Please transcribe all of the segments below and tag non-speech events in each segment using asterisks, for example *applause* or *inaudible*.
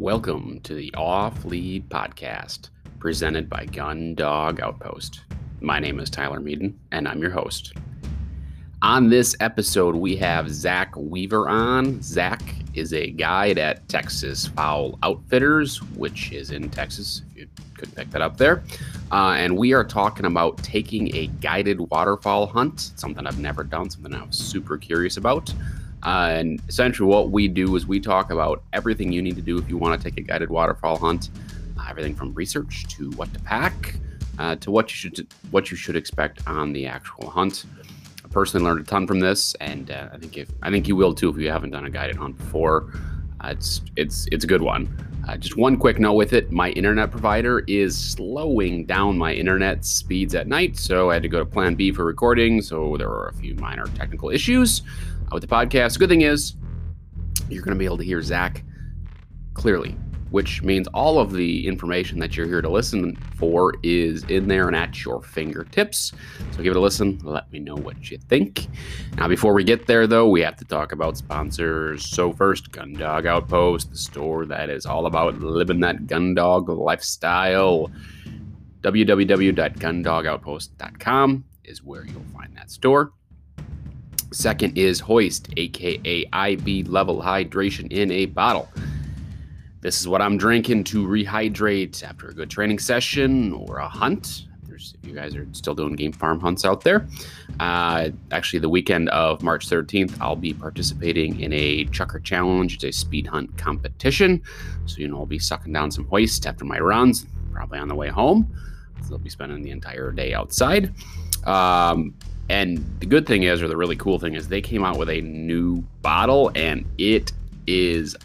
Welcome to the Off Lead Podcast, presented by Gun Dog Outpost. My name is Tyler Meaden, and I'm your host. On this episode, we have Zach Weaver on. Zach is a guide at Texas Fowl Outfitters, which is in Texas, if you couldn't pick that up there. Uh, and we are talking about taking a guided waterfowl hunt, something I've never done, something I was super curious about. Uh, and essentially, what we do is we talk about everything you need to do if you want to take a guided waterfowl hunt, uh, everything from research to what to pack, uh, to what you should what you should expect on the actual hunt. I personally learned a ton from this, and uh, I think if I think you will too if you haven't done a guided hunt before. It's it's it's a good one. Just one quick note with it: my internet provider is slowing down my internet speeds at night, so I had to go to Plan B for recording. So there were a few minor technical issues with the podcast. Good thing is, you're going to be able to hear Zach clearly, which means all of the information that you're here to listen for is in there and at your fingertips. So give it a listen. Let me know what you think. Now, before we get there, though, we have to talk about sponsors. So, first, Gundog Outpost, the store that is all about living that Gundog lifestyle. www.gundogoutpost.com is where you'll find that store. Second is Hoist, aka IV level hydration in a bottle. This is what I'm drinking to rehydrate after a good training session or a hunt. There's, if you guys are still doing game farm hunts out there, uh, actually, the weekend of March 13th, I'll be participating in a Chukar Challenge. It's a speed hunt competition. So, you know, I'll be sucking down some hoist after my runs, probably on the way home. So, I'll be spending the entire day outside. Um, and the good thing is, or the really cool thing is, they came out with a new bottle and it is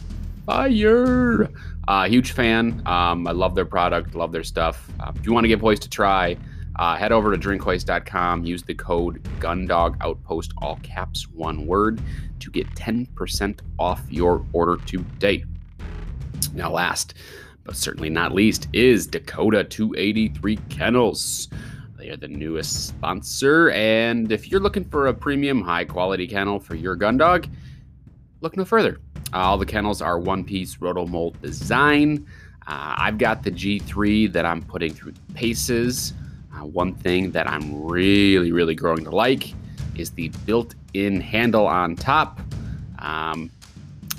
fire. Uh, huge fan. Um, I love their product, love their stuff. Uh, if you want to give Hoist a try, uh, head over to drinkhoist.com, use the code GUNDOG OUTPOST, all caps, one word, to get 10% off your order today. Now, last but certainly not least is Dakota 283 Kennels. They are the newest sponsor. And if you're looking for a premium, high quality kennel for your gun dog, look no further. All the kennels are one piece rotomold design. Uh, I've got the G3 that I'm putting through the paces. Uh, one thing that I'm really, really growing to like is the built in handle on top. Um,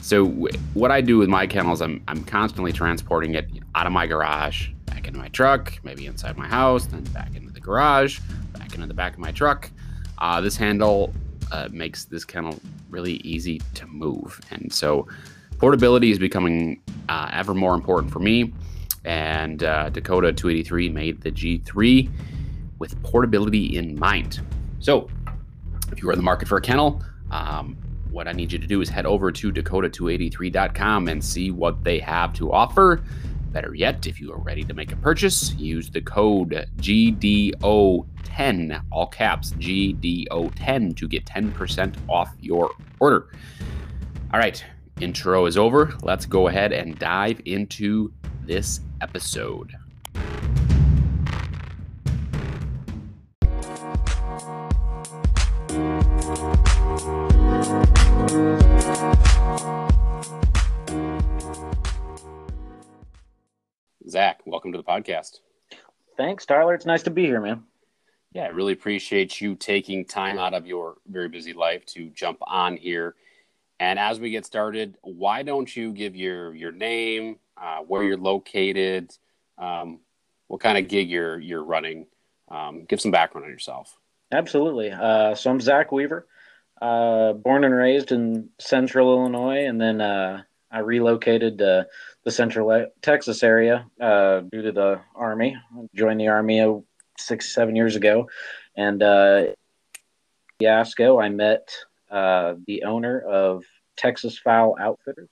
so, w- what I do with my kennels, I'm, I'm constantly transporting it out of my garage, back into my truck, maybe inside my house, then back the garage, back into the back of my truck. Uh, this handle uh, makes this kennel really easy to move. And so portability is becoming uh, ever more important for me. And uh, Dakota 283 made the G3 with portability in mind. So if you are in the market for a kennel, um, what I need you to do is head over to dakota283.com and see what they have to offer. Better yet, if you are ready to make a purchase, use the code GDO10, all caps GDO10, to get 10% off your order. All right, intro is over. Let's go ahead and dive into this episode. Zach, welcome to the podcast. Thanks, Tyler. It's nice to be here, man. Yeah, I really appreciate you taking time out of your very busy life to jump on here. And as we get started, why don't you give your your name, uh, where you're located, um, what kind of gig you're you're running? Um, give some background on yourself. Absolutely. Uh, so I'm Zach Weaver, uh, born and raised in Central Illinois, and then uh, I relocated to the Central Texas area uh, due to the Army. I joined the Army six, seven years ago, and uh, Fiasco, I met uh, the owner of Texas Fowl Outfitters,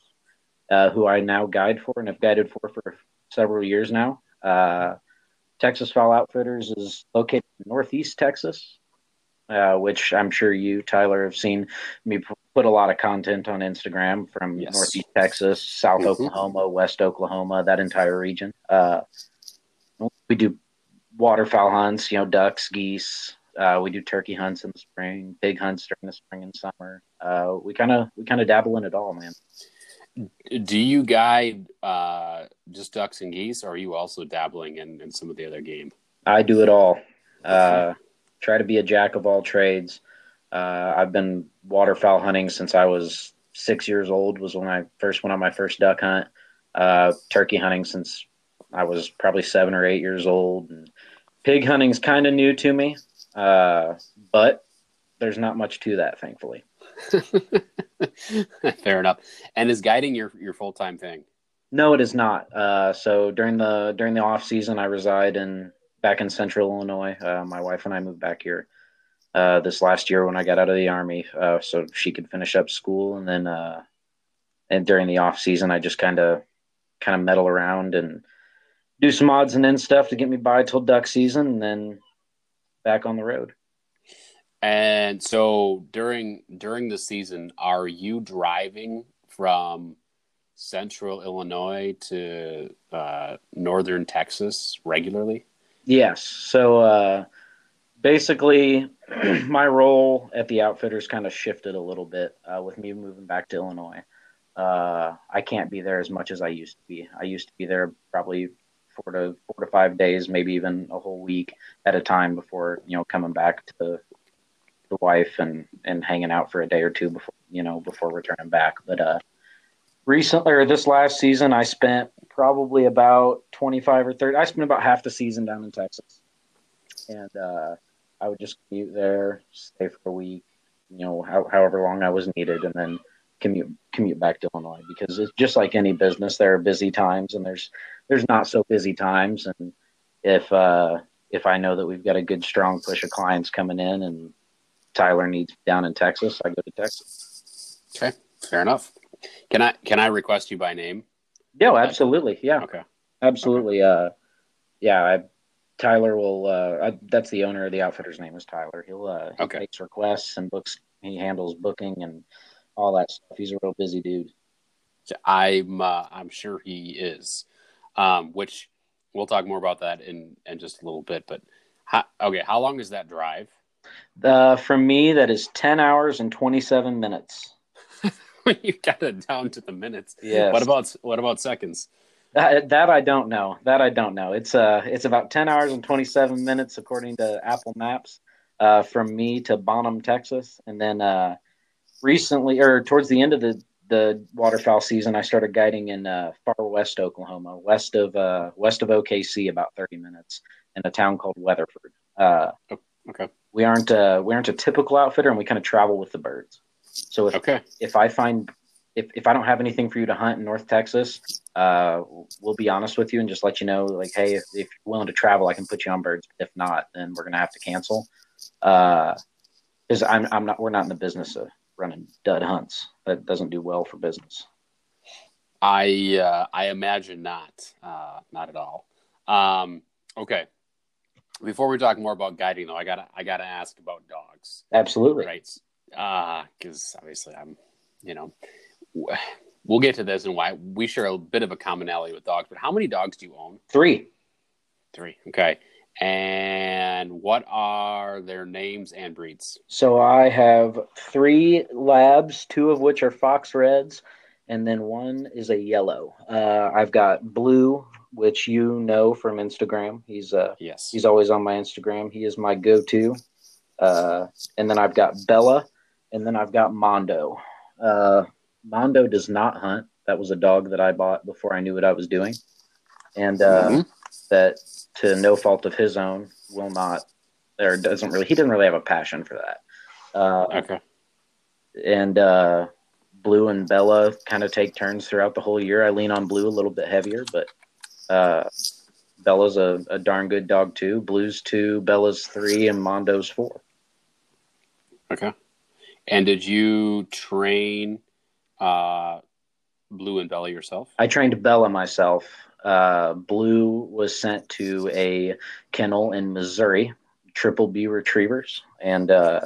uh, who I now guide for and have guided for for several years now. Uh, Texas Fowl Outfitters is located in Northeast Texas, uh, which I'm sure you, Tyler, have seen me put a lot of content on Instagram from Yes. Northeast Texas, South Mhm. Oklahoma, West Oklahoma, that entire region. Uh, we do waterfowl hunts, you know, ducks, geese. Uh, we do turkey hunts in the spring, pig hunts during the spring and summer. Uh, we kind of we kind of dabble in it all, man. Do you guide uh, just ducks and geese, or are you also dabbling in, in some of the other game? I do it all. Uh, try to be a jack of all trades. Uh, I've been waterfowl hunting since I was six years old. Was when I first went on my first duck hunt. Uh, turkey hunting since I was probably seven or eight years old. And pig hunting's kind of new to me, uh, but there's not much to that, thankfully. *laughs* Fair enough. And is guiding your your full time thing? No, it is not. Uh, so during the during the off season, I reside in back in Central Illinois. Uh, my wife and I moved back here uh, this last year when I got out of the army, uh, so she could finish up school, and then uh, and during the off season, I just kind of kind of meddle around and do some odds and ends stuff to get me by till duck season, and then back on the road. And so during during the season, are you driving from central Illinois to uh, northern Texas regularly? Yes. So uh, basically, *clears throat* my role at the Outfitters kind of shifted a little bit uh, with me moving back to Illinois. Uh, I can't be there as much as I used to be. I used to be there probably four to four to five days, maybe even a whole week at a time before you know coming back to the wife and and hanging out for a day or two before you know before returning back. But uh, recently or this last season, I spent probably about twenty five or thirty. I spent about half the season down in Texas, and uh, I would just commute there, stay for a week, you know, how, however long I was needed, and then commute commute back to Illinois because it's just like any business. There are busy times and there's there's not so busy times, and if uh, if I know that we've got a good strong push of clients coming in and Tyler needs down in Texas, I go to Texas. Okay, fair enough. Can I can I request you by name? Yeah, absolutely. Yeah. Okay. Absolutely. Okay. Uh, yeah. I, Tyler will. Uh, I, that's the owner of the outfitter's name is Tyler. He'll uh, okay. he makes requests and books. He handles booking and all that stuff. He's a real busy dude. I'm uh, I'm sure he is. Um, which we'll talk more about that in in just a little bit. But how, okay, how long is that drive? Uh, from me, that is 10 hours and 27 minutes. *laughs* you got it down to the minutes. Yeah. What about what about seconds? That, that I don't know. That I don't know. It's uh it's about 10 hours and 27 minutes according to Apple Maps. Uh, from me to Bonham, Texas, and then uh, recently or towards the end of the the waterfowl season, I started guiding in uh, far west Oklahoma, west of uh, west of OKC, about 30 minutes, in a town called Weatherford. Uh, oh, okay we aren't uh, we aren't a typical outfitter, and we kind of travel with the birds. So if okay. if I find if, if I don't have anything for you to hunt in North Texas, uh, we'll be honest with you and just let you know, like, hey, if, if you're willing to travel, I can put you on birds. If not, then we're gonna have to cancel. Because uh, I'm I'm not we're not in the business of running dud hunts. That doesn't do well for business. I uh, I imagine not, uh, not at all. Um, okay, before we talk more about guiding, though, I gotta I gotta ask about dogs. Absolutely. Right. Because uh, obviously I'm, you know, we'll get to this and why we share a bit of a commonality with dogs. But how many dogs do you own? Three. Three. Okay. And what are their names and breeds? So I have three labs, two of which are fox reds, and then one is a yellow. Uh, I've got blue, which you know from Instagram. He's uh yes, he's always on my Instagram. He is my go-to. Uh, and then I've got Bella, and then I've got Mondo. Uh, Mondo does not hunt. That was a dog that I bought before I knew what I was doing, and uh, mm-hmm. that to no fault of his own will not or doesn't really. He doesn't really have a passion for that. Uh, okay. And uh, Blue and Bella kind of take turns throughout the whole year. I lean on Blue a little bit heavier, but uh, Bella's a, a darn good dog too. Blue's two, Bella's three, and Mondo's four. Okay. And did you train uh, Blue and Bella yourself? I trained Bella myself. Uh, Blue was sent to a kennel in Missouri, Triple B Retrievers, and uh,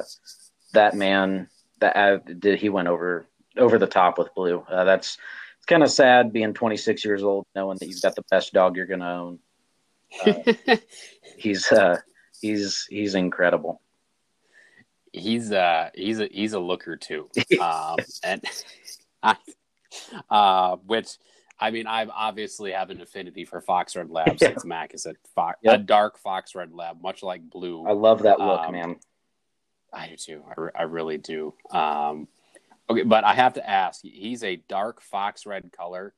that man that uh, did he went over over the top with Blue. Uh, that's it's kind of sad being 26 years old, knowing that you've got the best dog you're going to own. Uh, *laughs* he's uh, he's he's incredible. He's uh he's a he's a looker too, *laughs* um, and *laughs* I uh, which I mean, I obviously have an affinity for fox red lab Yeah. since Mac is a, fo- Yep. a dark fox red lab, much like blue. I love that look, Um, man. I do too. I, re- I really do. Um, okay, but I have to ask. He's a dark fox red color.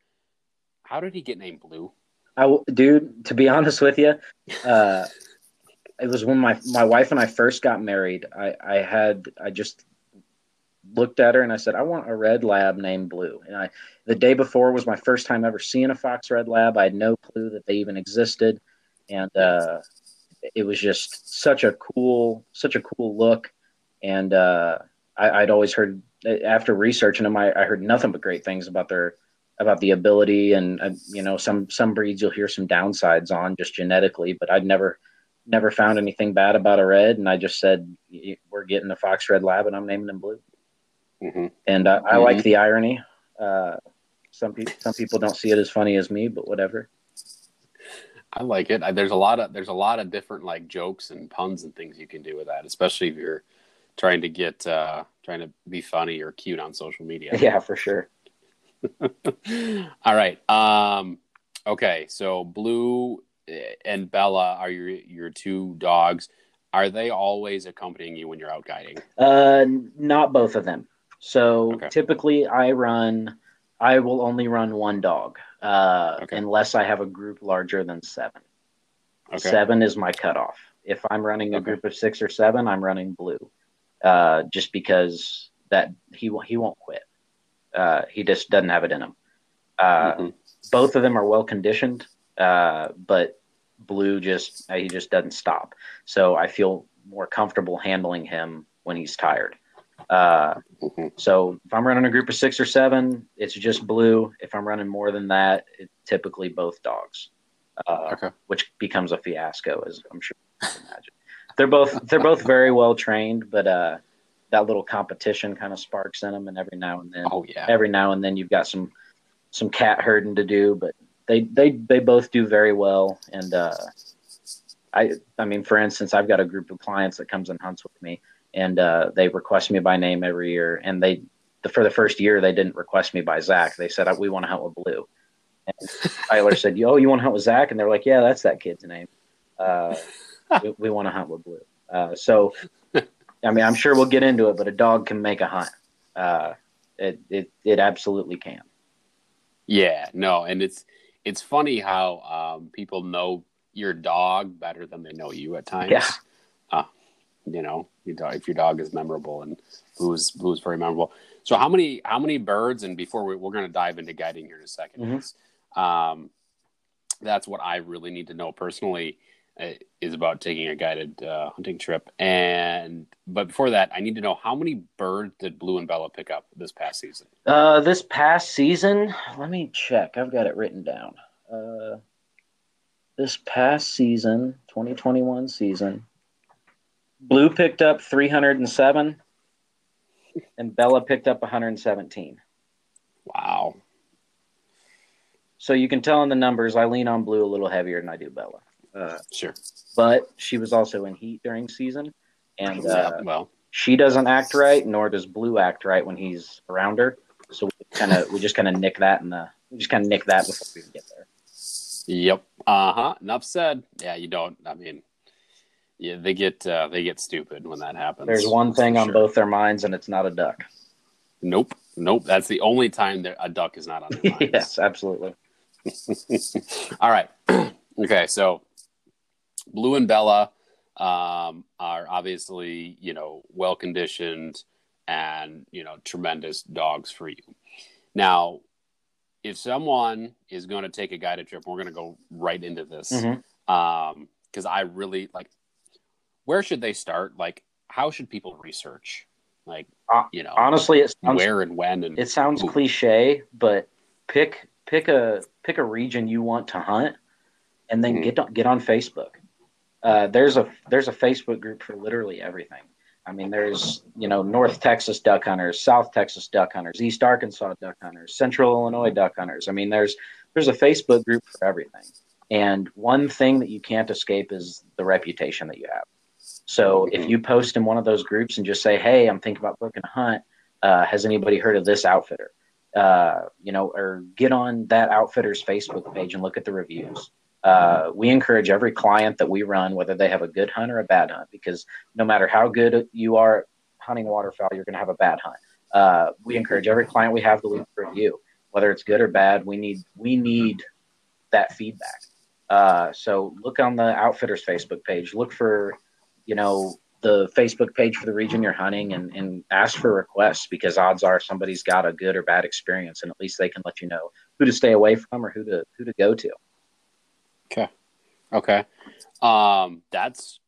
How did he get named Blue? I dude, to be honest with you, uh, *laughs* it was when my my wife and I first got married. I I had I just looked at her and I said, I want a red lab named Blue. And I the day before was my first time ever seeing a fox red lab. I had no clue that they even existed, and uh, it was just such a cool such a cool look. And uh, I, I'd always heard after researching them, I, I heard nothing but great things about their about the ability and uh, you know some some breeds you'll hear some downsides on just genetically but i'd never never found anything bad about a red and i just said we're getting a fox red lab and i'm naming him blue hmm and uh, i Mhm. like the irony uh, some people some people don't see it as funny as me but whatever I like it. I, there's a lot of there's a lot of different like jokes and puns and things you can do with that, especially if you're trying to get uh, trying to be funny or cute on social media. *laughs* yeah for sure *laughs* All right. Um, okay. So Blue and Bella are your your two dogs. Are they always accompanying you when you're out guiding? Uh, not both of them. So Okay. typically, I run. I will only run one dog, uh, Okay. unless I have a group larger than seven. Okay. Seven is my cutoff. If I'm running a group of six or seven, I'm running blue, uh, just because that he won't- he won't quit. Uh, he just doesn't have it in him. Uh, Mhm. Both of them are well conditioned, uh, but blue just he just doesn't stop. So I feel more comfortable handling him when he's tired. Uh, Mhm. so if I'm running a group of six or seven, it's just blue. If I'm running more than that, it's typically both dogs, uh, Okay. which becomes a fiasco, as I'm sure you can imagine. They're both they're both very well trained, but uh, that little competition kind of sparks in them, and every now and then, Oh yeah. every now and then, you've got some some cat herding to do, but they they they both do very well, and uh, I I mean, for instance, I've got a group of clients that comes and hunts with me, and uh, they request me by name every year. And they, the, for the first year, they didn't request me by Zach. They said we want to hunt with Blue. And Tyler said, "Oh, you want to hunt with Zach?" And they're like, "Yeah, that's that kid's name. Uh, we, we want to hunt with Blue." Uh, so, I mean, I'm sure we'll get into it, but a dog can make a hunt. Uh, it it it absolutely can. Yeah, no, and it's it's funny how um, people know your dog better than they know you at times. Yeah. Uh, you know, you dog, if your dog is memorable and who's Blue's very memorable. So how many how many birds? And before we, we're going to dive into guiding here in a 2nd Mhm. um, that's what I really need to know personally is about taking a guided uh, hunting trip. And but before that, I need to know how many birds did Blue and Bella pick up this past season? Uh, this past season, let me check. I've got it written down. Uh, this past season, 2021 season, Blue picked up 307 and Bella picked up 117. Wow. So you can tell in the numbers, I lean on Blue a little heavier than I do Bella. Uh, Sure. but she was also in heat during season, and uh, well, she doesn't act right, nor does Blue act right when he's around her. So we kind of we just kind of nick that the we just kind of nick that before we get there. Yep. Uh huh. Enough said. Yeah, you don't. I mean, yeah, they get uh, they get stupid when that happens. There's one thing on sure. both their minds, and it's not a duck. Nope. Nope. That's the only time that a duck is not on their *laughs* minds. yes, absolutely. *laughs* All right. *clears throat* okay. So, Blue and Bella um, are obviously you know well conditioned and you know tremendous dogs for you. Now, if someone is going to take a guided trip, we're going to go right into this. Mhm. um because i really like where should they start like how should people research like Uh, you know Honestly, it sounds where and when and it sounds Ooh. cliche, but pick pick a pick a region you want to hunt, and then Mhm. get on, get on Facebook. Uh, there's a there's a Facebook group for literally everything. I mean, there's you know North Texas duck hunters, South Texas duck hunters, East Arkansas duck hunters, Central Illinois duck hunters. I mean, there's there's a Facebook group for everything. And one thing that you can't escape is the reputation that you have. So if Mhm. you post in one of those groups and just say, "Hey, I'm thinking about booking a hunt," uh, has anybody heard of this outfitter? uh, you know, or get on that outfitter's Facebook page and look at the reviews. Uh, we encourage every client that we run, whether they have a good hunt or a bad hunt, because no matter how good you are hunting waterfowl, you're going to have a bad hunt. Uh, we encourage every client we have to leave a review, whether it's good or bad. We need we need that feedback. Uh, so look on the outfitters Facebook page. Look for you know the Facebook page for the region you're hunting and, and ask for requests because odds are somebody's got a good or bad experience and at least they can let you know who to stay away from or who to who to go to. Okay. Okay. Um, that's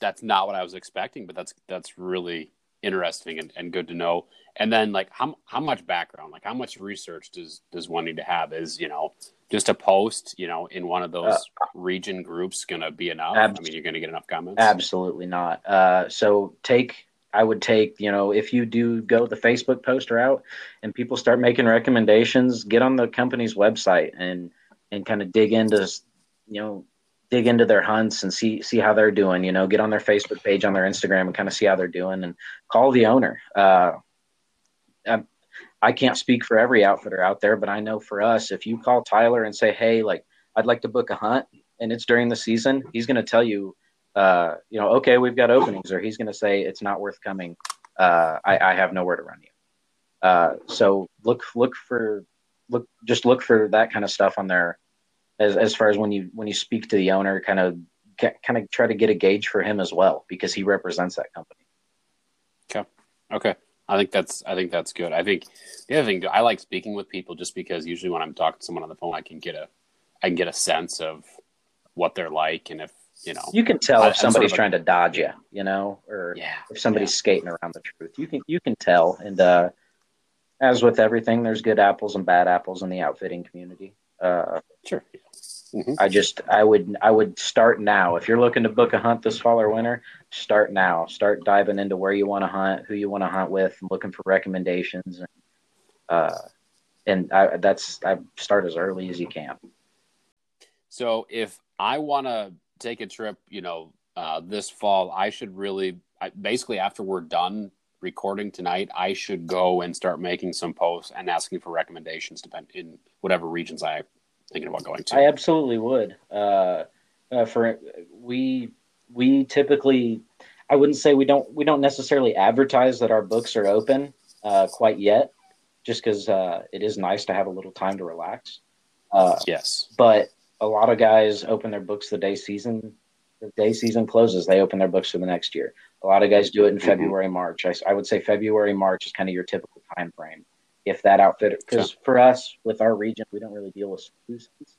that's not what I was expecting, but that's that's really interesting and, and good to know. And then like how how much background, like how much research does does one need to have? Is you know just a post, you know, in one of those uh, region groups going to be enough? Ab- I mean, you're going to get enough comments. Absolutely not. Uh, so take I would take, you know, if you do go the Facebook post route and people start making recommendations, get on the company's website and and kind of dig into, you know, dig into their hunts and see see how they're doing. You know, get on their Facebook page, on their Instagram, and kind of see how they're doing, and call the owner. Uh, I, I can't speak for every outfitter out there, but I know for us, if you call Tyler and say, "Hey, like I'd like to book a hunt," and it's during the season, he's going to tell you, uh, you know, okay, we've got openings, or he's going to say it's not worth coming. Uh, I, I, have nowhere to run you. Uh, so look look for look just look for that kind of stuff on there as as far as when you when you speak to the owner, kind of kind of try to get a gauge for him as well because he represents that company. Okay. Okay. I think that's I think that's good. I think the other thing I like speaking with people just because usually when I'm talking to someone on the phone, I can get a I can get a sense of what they're like and if you know you can tell I, if somebody's sort of trying to dodge you, you know, or yeah, if somebody's yeah. skating around the truth. You can you can tell, and uh, as with everything, there's good apples and bad apples in the outfitting community. Uh, sure. Mm-hmm. I just I would I would start now. If you're looking to book a hunt this fall or winter, start now. Start diving into where you want to hunt, who you want to hunt with, and looking for recommendations. And, uh, and I, that's I start as early as you can. So if I want to take a trip, you know, uh, this fall, I should really I, basically after we're done recording tonight, I should go and start making some posts and asking for recommendations, depend in whatever regions I thinking about going to? I absolutely would. Uh, uh, for we we typically, I wouldn't say we don't we don't necessarily advertise that our books are open uh, quite yet, just because uh, it is nice to have a little time to relax. Uh, yes, but a lot of guys open their books the day season the day season closes. They open their books for the next year. A lot of guys do it in mm-hmm. February, March. I, I would say February, March is kind of your typical time frame if that outfit because yeah. for us with our region we don't really deal with solutions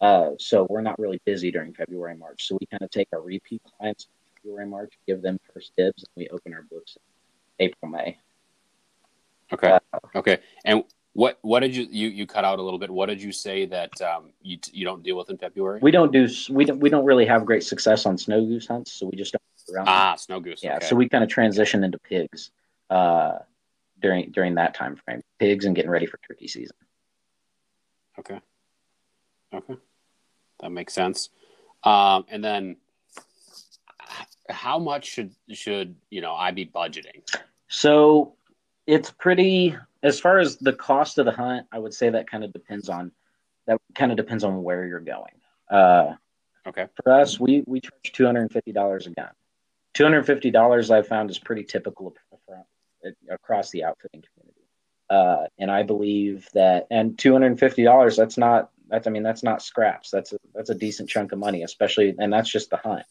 uh, so we're not really busy during february march. So we kind of take our repeat clients february march give them first dibs and we open our books april may. Okay. Uh, okay. And what what did you, you you cut out a little bit. What did you say that um, you you don't deal with in february? We don't do we don't we don't really have great success on snow goose hunts so we just don't around. Ah snow goose. Yeah okay. so we kind of transition into pigs. Uh, during during that time frame. Pigs and getting ready for turkey season. Okay. Okay. That makes sense. Um, and then how much should should you know I be budgeting? So it's pretty as far as the cost of the hunt, I would say that kind of depends on that kind of depends on where you're going. Uh, okay. For us, we we charge two hundred and fifty dollars a gun. Two hundred and fifty dollars I've found is pretty typical for across the outfitting community. Uh, and I believe that, and two hundred and fifty dollars. That's not. That's. I mean, that's not scraps. That's a that's a decent chunk of money, especially, and that's just the hunt.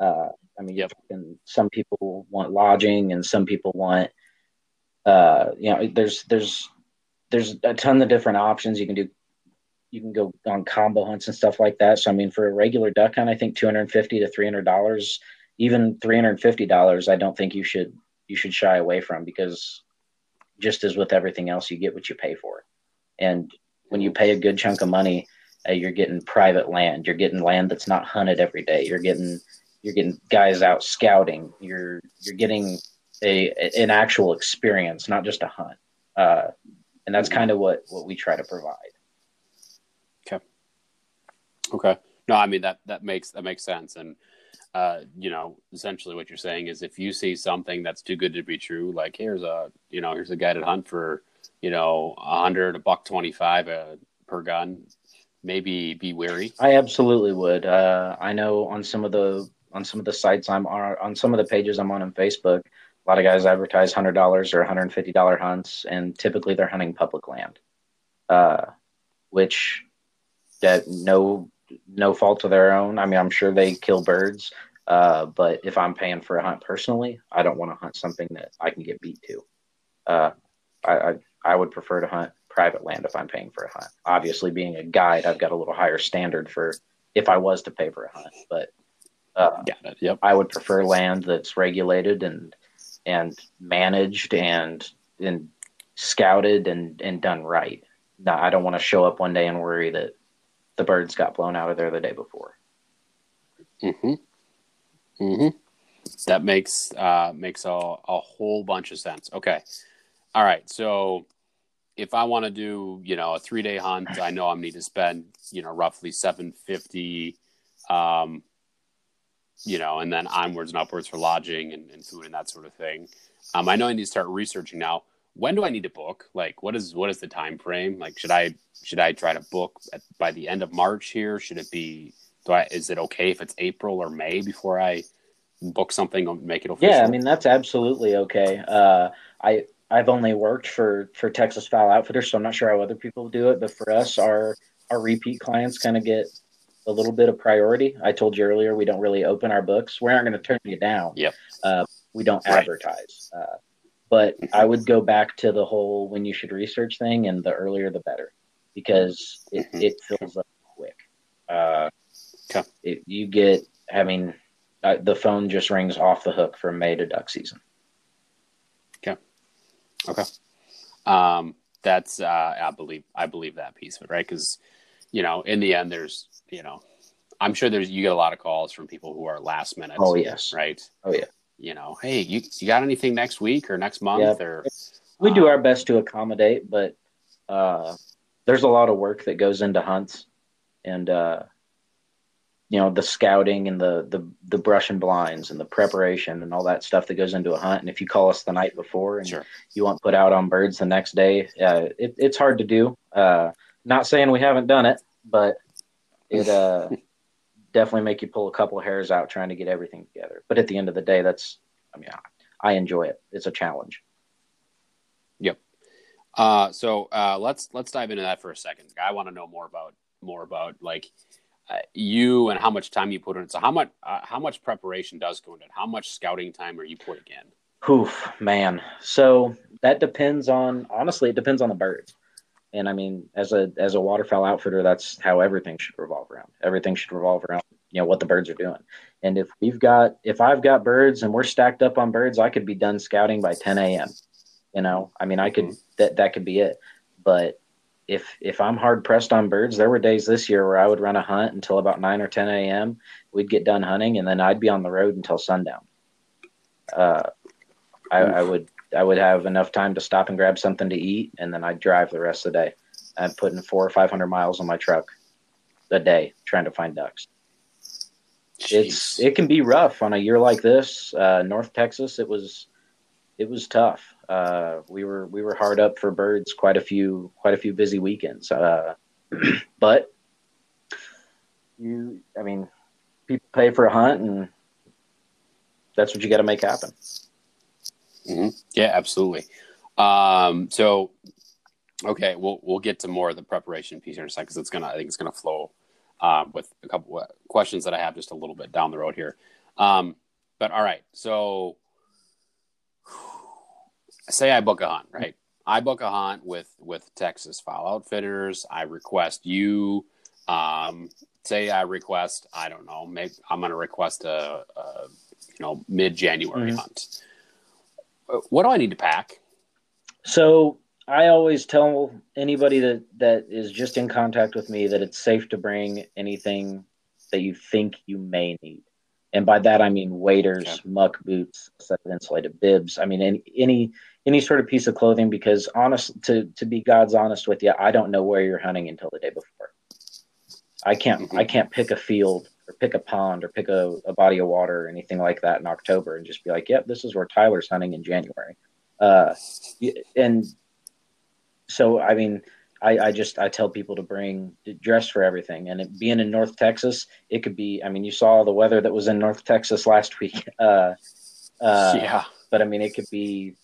Uh, I mean, yep. and some people want lodging, and some people want. Uh, you know, there's there's there's a ton of different options you can do. You can go on combo hunts and stuff like that. So I mean, for a regular duck hunt, I think two hundred and fifty to three hundred dollars, even three hundred fifty dollars. I don't think you should you should shy away from because just as with everything else, you get what you pay for. And when you pay a good chunk of money, uh, you're getting private land. You're getting land that's not hunted every day. You're getting you're getting guys out scouting. You're you're getting a an actual experience, not just a hunt. Uh, and that's kind of what what we try to provide. Okay. Okay. No, I mean that that makes that makes sense, and uh, you know, essentially what you're saying is if you see something that's too good to be true, like here's a, you know, here's a guided hunt for, you know, a hundred, a buck twenty-five uh, per gun, maybe be wary. I absolutely would. Uh, I know on some of the on some of the sites I'm on, on some of the pages I'm on on Facebook, a lot of guys advertise hundred dollars or hundred and fifty dollar hunts, and typically they're hunting public land, uh, which that no no fault of their own. I mean, I'm sure they kill birds, uh, but if I'm paying for a hunt personally, I don't want to hunt something that I can get beat to. Uh, I, I, I would prefer to hunt private land if I'm paying for a hunt. Obviously, being a guide, I've got a little higher standard for if I was to pay for a hunt, but uh. Yep. I would prefer land that's regulated and and managed and and scouted and and done right. Now, I don't want to show up one day and worry that the birds got blown out of there the day before. Mm-hmm. Mm-hmm. That makes uh, makes a, a whole bunch of sense. Okay. All right. So if I want to do, you know, a three day hunt, I know I'm need to spend, you know, roughly seven fifty, um, you know, and then onwards and upwards for lodging and, and food and that sort of thing. Um, I know I need to start researching now. When do I need to book? Like, what is what is the time frame? Like, should I should I try to book at, by the end of March here? Should it be? Do I? Is it okay if it's April or May before I book something or make it official? Yeah, I mean that's absolutely okay. Uh, I I've only worked for for Texas Fowl Outfitters, so I'm not sure how other people do it. But for us, our our repeat clients kind of get a little bit of priority. I told you earlier we don't really open our books. We aren't going to turn you down. Yep. Uh, we don't right. advertise. Uh, but I would go back to the whole when you should research thing, and the earlier the better, because it, mm-hmm. it fills up quick. Uh, okay. It, you get, I mean, uh, the phone just rings off the hook from May to duck season. Okay. Okay. Um, that's uh, I believe I believe that piece of it, right? Because you know, in the end, there's you know, I'm sure there's you get a lot of calls from people who are last minute. Oh yes. Right. Oh yeah. You know, hey, you you got anything next week or next month yeah. or we do our best to accommodate, but uh, there's a lot of work that goes into hunts, and uh, you know the scouting and the the the brush and blinds and the preparation and all that stuff that goes into a hunt. And if you call us the night before and sure. you want put out on birds the next day, uh, it, it's hard to do. Uh, not saying we haven't done it, but it uh, *laughs* definitely make you pull a couple hairs out trying to get everything together. But at the end of the day, that's I mean I, I enjoy it. It's a challenge. Yep. Uh, so uh, let's let's dive into that for a second. I want to know more about more about like uh, you and how much time you put in. So how much uh, how much preparation does go into it? How much scouting time are you putting in? Poof, man. So that depends on honestly, it depends on the birds. And I mean, as a as a waterfowl outfitter, that's how everything should revolve around. Everything should revolve around you know what the birds are doing. And if we've got if I've got birds and we're stacked up on birds, I could be done scouting by 10 a.m. You know, I mean, I could mm-hmm. that that could be it. But if if I'm hard pressed on birds, there were days this year where I would run a hunt until about nine or ten a.m. We'd get done hunting, and then I'd be on the road until sundown. Uh, I, I, would I would have enough time to stop and grab something to eat, and then I'd drive the rest of the day. I'm putting four or five hundred miles on my truck a day trying to find ducks. Jeez. It's it can be rough on a year like this. Uh, North Texas, it was it was tough. Uh, we were we were hard up for birds quite a few quite a few busy weekends. Uh, *clears throat* but you, I mean, people pay for a hunt, and that's what you got to make happen. Mm-hmm. Yeah, absolutely. Um, so, okay, we'll we'll get to more of the preparation piece here in a second because it's gonna I think it's gonna flow uh, with a couple questions that I have just a little bit down the road here. Um, but all right, so say I book a hunt, right? I book a hunt with with Texas Fowl Outfitters. I request you. Um, say I request, I don't know, maybe I'm going to request a, a, you know mid January mm-hmm. hunt. What do I need to pack? So I always tell anybody that that is just in contact with me that it's safe to bring anything that you think you may need and by that I mean waders, okay. muck boots, set of insulated bibs. I mean any any any sort of piece of clothing because honest to to be God's honest with you, I don't know where you're hunting until the day before. I can't mm-hmm. I can't pick a field or pick a pond or pick a, a, body of water or anything like that in October and just be like, yep, this is where Tyler's hunting in January. Uh, and so I mean, I, I just I tell people to bring dress for everything, and it, being in North Texas, it could be. I mean, you saw the weather that was in North Texas last *laughs* week. Uh, uh, yeah. But I mean, it could be,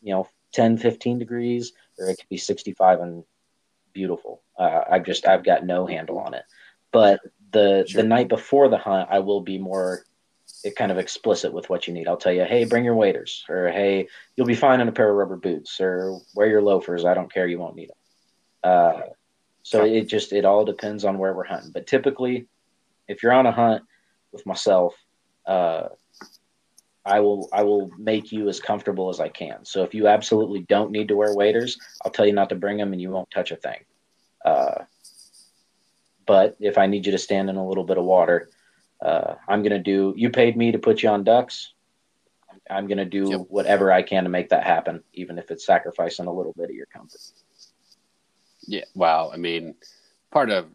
you know, 10, 15 degrees, or it could be 65 and beautiful. Uh, I've just I've got no handle on it. But the Sure. the night before the hunt, I will be more it kind of explicit with what you need. I'll tell you, hey, bring your waders, or hey, you'll be fine in a pair of rubber boots, or wear your loafers. I don't care, you won't need them. Uh, so it just it all depends on where we're hunting. But typically, if you're on a hunt with myself, uh, I will I will make you as comfortable as I can. So if you absolutely don't need to wear waders, I'll tell you not to bring them, and you won't touch a thing. Uh, but if I need you to stand in a little bit of water, uh, I'm gonna do. You paid me to put you on ducks. I'm gonna do Yep. whatever I can to make that happen, even if it's sacrificing a little bit of your comfort. Yeah. Wow. I mean, part of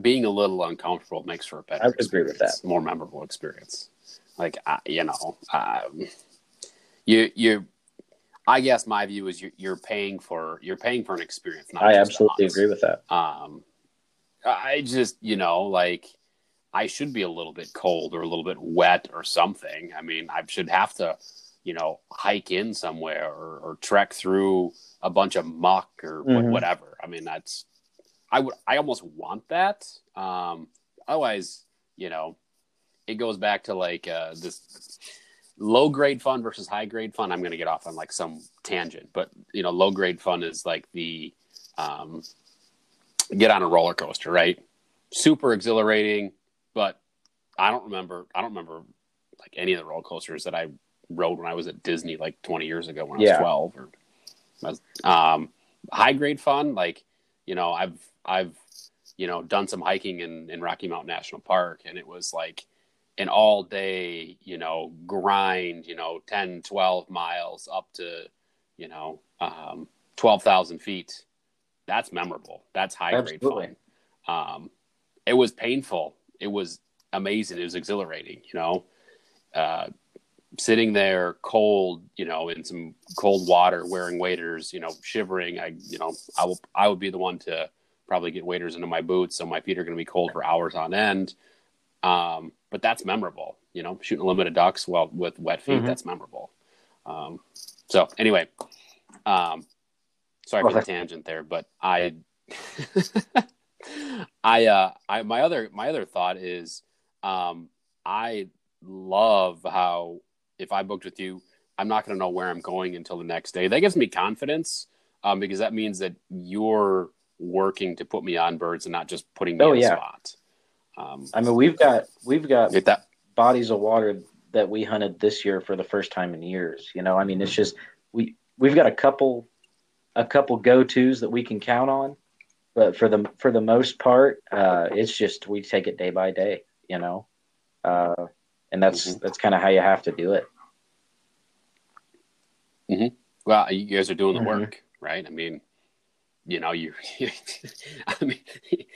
being a little uncomfortable makes for a better. I agree with experience, More memorable experience. Like I, you know, um, you you. I guess my view is you're, you're paying for you're paying for an experience. Not I absolutely agree with that. Um, I just you know like I should be a little bit cold or a little bit wet or something. I mean, I should have to you know hike in somewhere or, or trek through a bunch of muck or Mhm. whatever. I mean, that's I would I almost want that. Um, otherwise, you know, it goes back to like uh, this low grade fun versus high grade fun. I'm going to get off on like some tangent, but you know, low grade fun is like the um, get on a roller coaster, right? Super exhilarating, but I don't remember. I don't remember like any of the roller coasters that I rode when I was at Disney like 20 years ago when I was Yeah. 12 or was, um, high grade fun. Like, you know, I've, I've, you know, done some hiking in, in Rocky Mountain National Park and it was like an all day, you know, grind, you know, 10, 12 miles up to, you know, um, 12,000 feet. That's memorable. That's high grade fun. Um, it was painful. It was amazing. It was exhilarating, you know, uh, sitting there cold, you know, in some cold water, wearing waders, you know, shivering. I, you know, I will, I would be the one to probably get waders into my boots. So my feet are going to be cold for hours on end. Um, but that's memorable, you know, shooting a limited ducks well with wet feet. Mhm. That's memorable. Um, so anyway, um, sorry for the tangent there, but I, *laughs* I, uh, I, my other, my other thought is, um, I love how if I booked with you, I'm not going to know where I'm going until the next day. That gives me confidence, um, because that means that you're working to put me on birds and not just putting me Oh, on yeah. spot. Um, I mean, we've got we've got that. bodies of water that we hunted this year for the first time in years. You know, I mean, it's just we we've got a couple a couple go tos that we can count on, but for the for the most part, uh, it's just we take it day by day. You know, uh, and that's Mhm. that's kind of how you have to do it. Well, you guys are doing the Mhm. work, right? I mean, you know, you, *laughs* I mean,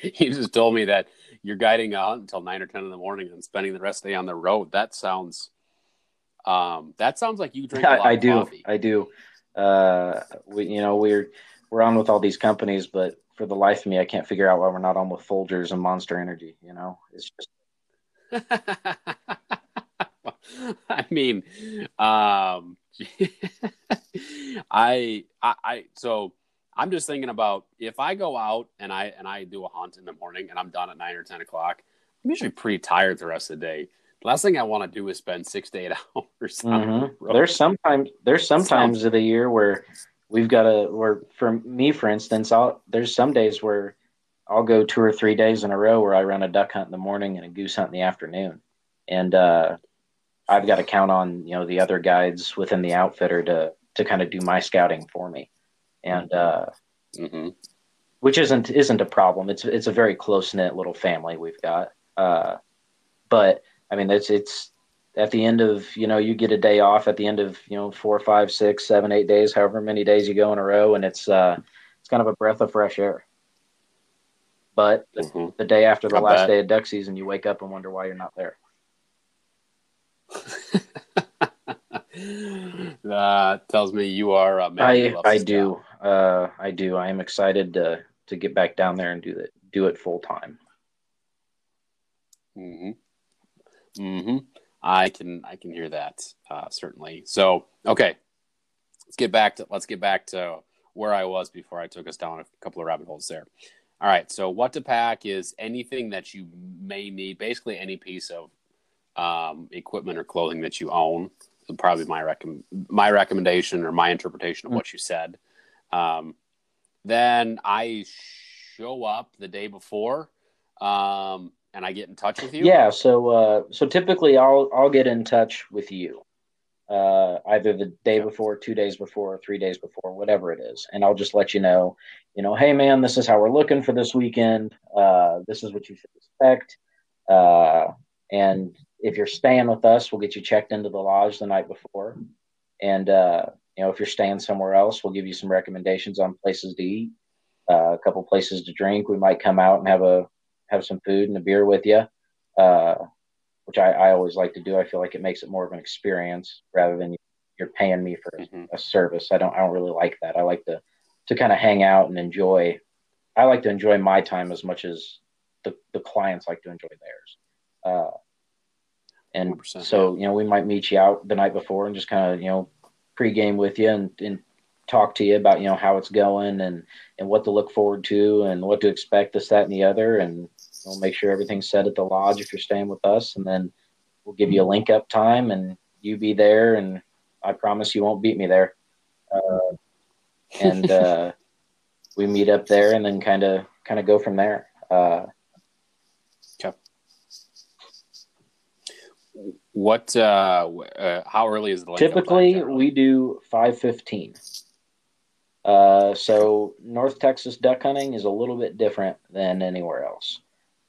you just told me that you're guiding a hunt until nine or 10 in the morning and spending the rest of the day on the road. That sounds, um, that sounds like you drink a lot I, I of do, coffee. I do. Uh, we, you know, we're we're on with all these companies, but for the life of me, I can't figure out why we're not on with Folgers and Monster Energy. You know, it's just *laughs* I mean, um, *laughs* I, I, I, so I'm just thinking about if I go out and I and I do a hunt in the morning and I'm done at nine or ten o'clock, I'm usually pretty tired the rest of the day. Last thing I want to do is spend six to eight *laughs* hours the Mhm. road. There's sometimes there's sometimes of the year where we've got to where for me for instance, I'll there's some days where I'll go two or three days in a row where I run a duck hunt in the morning and a goose hunt in the afternoon, and uh, I've got to count on you know the other guides within the outfitter to to kind of do my scouting for me, and uh, hmm which isn't isn't a problem. It's it's a very close knit little family we've got. Uh, but I mean, it's it's at the end of you know you get a day off at the end of you know four, five, six, seven, eight days, however many days you go in a row, and it's uh it's kind of a breath of fresh air. But the, hmm the day after the I last bet. day of duck season, you wake up and wonder why you're not there. *laughs* That tells me you are a man. I I do. Uh, I do. I am excited to to get back down there and do that. Do it full time. Hmm. Hmm. I can I can hear that uh, certainly. So okay, let's get back to let's get back to where I was before I took us down a couple of rabbit holes there. All right, so what to pack is anything that you may need, basically any piece of um, equipment or clothing that you own. Probably my rec- my recommendation or my interpretation of mm. what you said. Um, then I show up the day before, um, and I get in touch with you. Yeah. So uh, so typically I'll I'll get in touch with you uh, either the day before, two days before, three days before, whatever it is, and I'll just let you know. You know, hey man, this is how we're looking for this weekend. Uh, this is what you should expect. Uh, and if you're staying with us, we'll get you checked into the lodge the night before. And uh, you know, if you're staying somewhere else, we'll give you some recommendations on places to eat, uh, a couple places to drink. We might come out and have a have some food and a beer with you. Uh, which I, I always like to do. I feel like it makes it more of an experience rather than you're paying me for mm-hmm. a service. I don't I don't really like that. I like to to kind of hang out and enjoy. I like to enjoy my time as much as the, the clients like to enjoy theirs. Uh, and so you know we might meet you out the night before and just kind of you know pregame with you and, and talk to you about you know how it's going and and what to look forward to and what to expect this that and the other and We'll make sure everything's set at the lodge if you're staying with us, and then we'll give you a link up time, and you be there, and I promise you won't beat me there. Uh, and uh, *laughs* we meet up there, and then kind of kind of go from there. Uh, okay. What? Uh, uh, how early is the typically we do five fifteen. Uh, so North Texas duck hunting is a little bit different than anywhere else.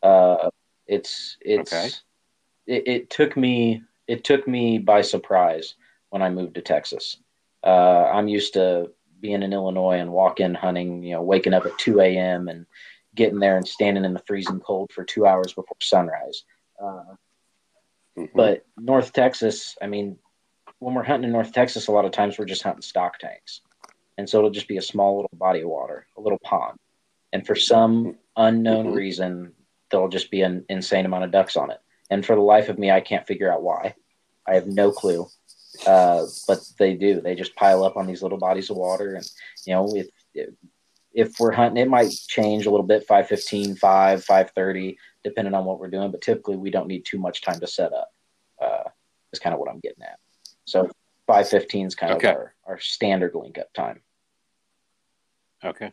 Uh, it's it's okay. it, it, took me it took me by surprise when I moved to Texas. Uh, I'm used to being in Illinois and walk in hunting, you know, waking up at 2 a.m. and getting there and standing in the freezing cold for two hours before sunrise. Uh, mm-hmm. But North Texas, I mean, when we're hunting in North Texas, a lot of times we're just hunting stock tanks. And so it'll just be a small little body of water, a little pond. And for some unknown mm-hmm. reason, there'll just be an insane amount of ducks on it. And for the life of me, I can't figure out why. I have no clue. Uh, but they do. They just pile up on these little bodies of water. And, you know, if, if we're hunting, it might change a little bit 515, 5, 530, depending on what we're doing. But typically, we don't need too much time to set up, uh, is kind of what I'm getting at. So 515 is kind okay. of our, our standard link up time. Okay.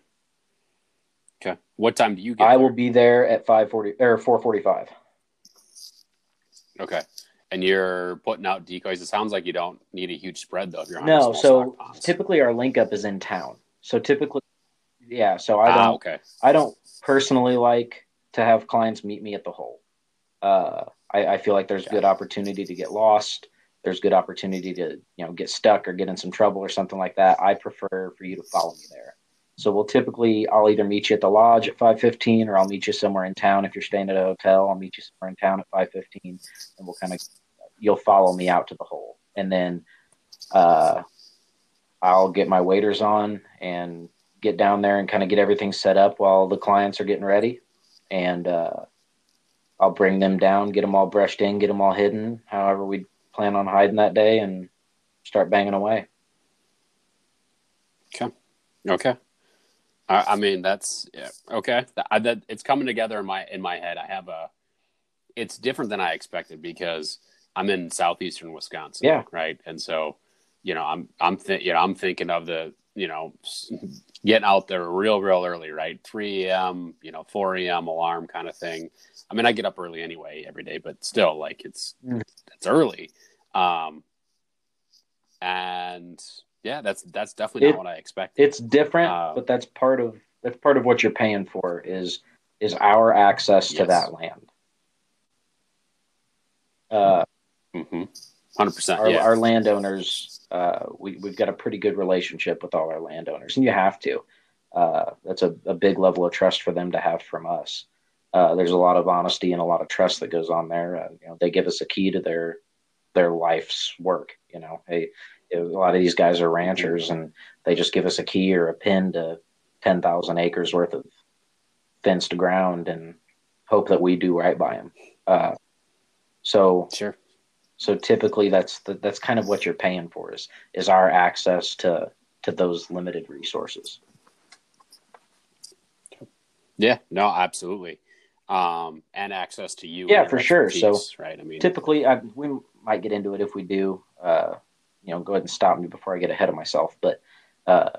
Okay. What time do you get? I there? will be there at five forty or four forty five. Okay. And you're putting out decoys. It sounds like you don't need a huge spread though. If you're no, so typically our link up is in town. So typically, yeah. So I ah, don't. Ah, okay. I don't personally like to have clients meet me at the hole. Uh, I, I, feel like there's good opportunity to get lost. There's good opportunity to you know get stuck or get in some trouble or something like that. I prefer for you to follow me there. So we'll typically, I'll either meet you at the lodge at 5:15, or I'll meet you somewhere in town. If you're staying at a hotel, I'll meet you somewhere in town at 5:15, and we'll kind of, you'll follow me out to the hole, and then uh, I'll get my waders on and get down there and kind of get everything set up while the clients are getting ready, and uh, I'll bring them down, get them all brushed in, get them all hidden, however we plan on hiding that day, and start banging away. Okay. Okay. I, I mean, that's yeah, okay. I, that it's coming together in my in my head. I have a. It's different than I expected because I'm in southeastern Wisconsin. Yeah. Right. And so, you know, I'm I'm th- you know I'm thinking of the you know getting out there real real early, right? 3 a.m. You know, 4 a.m. alarm kind of thing. I mean, I get up early anyway every day, but still, like it's mm. it's early. Um, and yeah, that's that's definitely it, not what I expected. It's different, uh, but that's part of that's part of what you're paying for is is our access yes. to that land. Uh, mm-hmm. 100%. Our, yeah. our landowners, uh, we, we've got a pretty good relationship with all our landowners, and you have to. Uh, that's a, a big level of trust for them to have from us. Uh, there's a lot of honesty and a lot of trust that goes on there. Uh, you know, they give us a key to their their life's work. You know, hey, a lot of these guys are ranchers and they just give us a key or a pin to 10,000 acres worth of fenced ground and hope that we do right by them. Uh, so Sure. so typically that's the, that's kind of what you're paying for is is our access to to those limited resources. Yeah, no, absolutely. Um, and access to you. Yeah, for sure. So, right. I mean, Typically, I, we might get into it if we do. Uh, you know, go ahead and stop me before I get ahead of myself. But uh,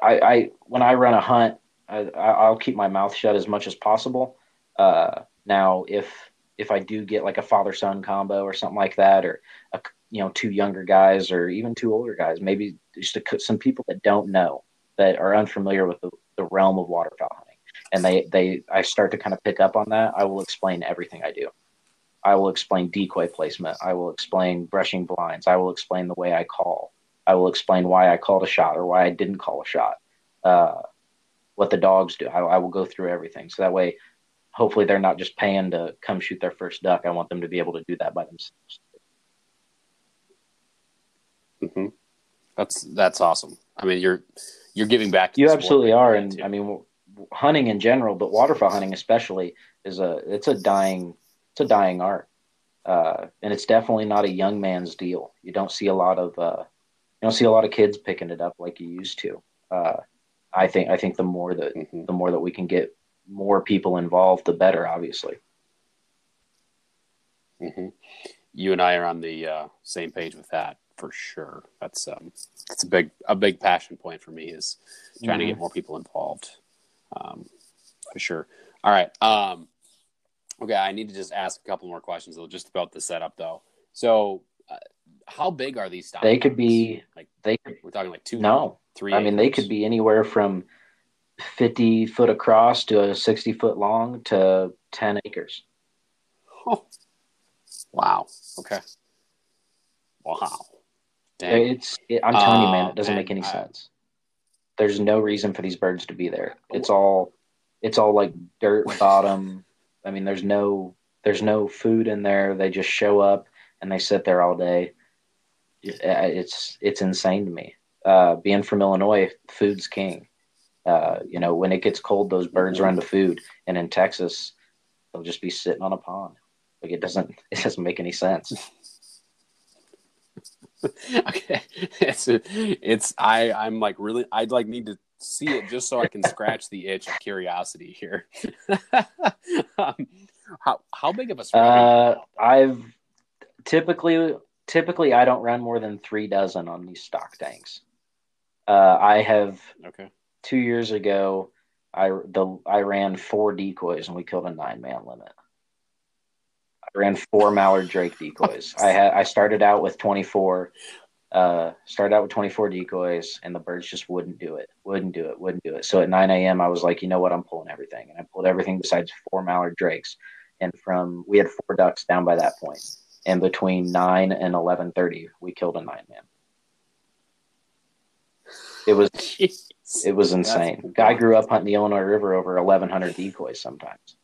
I, I when I run a hunt, I, I'll keep my mouth shut as much as possible. Uh, now, if if I do get like a father son combo or something like that, or a, you know two younger guys or even two older guys, maybe just some people that don't know that are unfamiliar with the, the realm of waterfowl hunting, and they they I start to kind of pick up on that. I will explain everything I do. I will explain decoy placement. I will explain brushing blinds. I will explain the way I call. I will explain why I called a shot or why I didn't call a shot. Uh, what the dogs do. I, I will go through everything. So that way, hopefully, they're not just paying to come shoot their first duck. I want them to be able to do that by themselves. hmm that's that's awesome. I mean, you're you're giving back. You absolutely are, and into. I mean, hunting in general, but waterfowl hunting especially is a it's a dying it's a dying art, uh, and it's definitely not a young man's deal. You don't see a lot of uh, you don't see a lot of kids picking it up like you used to. Uh, I think I think the more that Mhm. the more that we can get more people involved, the better. Obviously, hmm You and I are on the uh, same page with that for sure. That's um, that's a big a big passion point for me is trying to Mhm. get more people involved. Um, for sure. All right. Um, okay, I need to just ask a couple more questions though, just about the setup though. So, uh, how big are these stock? they could be like they could we're talking like two, no. three. I mean, they could be anywhere from fifty foot across to a sixty foot long to ten acres. Oh. Wow. Okay. Wow. Dang. It's. It, I'm telling you, man, it doesn't make any I- sense. There's no reason for these birds to be there. It's all. It's all like dirt bottom. I mean, there's no. There's no food in there. They just show up and they sit there all day. It's it's insane to me. Uh, being from Illinois, food's king. Uh, you know, when it gets cold, those birds run to food, and in Texas, they'll just be sitting on a pond. Like it doesn't. *laughs* It doesn't make any sense. *laughs* okay *laughs* it's it's i i'm like really i'd like need to see it just so i can scratch the itch of curiosity here *laughs* um, how how big of a? Uh, I've typically typically I don't run more than three dozen on these stock tanks. Uh, I have okay two years ago. I the I ran four decoys and we killed a nine man limit. I ran four mallard drake decoys. I had I started out with twenty four. Uh, started out with 24 decoys and the birds just wouldn't do it wouldn't do it wouldn't do it. So at 9 a.m i was like you know what? I'm pulling everything. And i pulled everything besides four mallard drakes. And from we had four ducks down by that point. point and between 9 and 11.30 we killed a nine man. It was *laughs* Jeez. it was insane. Guy grew up hunting the illinois river over 1100 decoys sometimes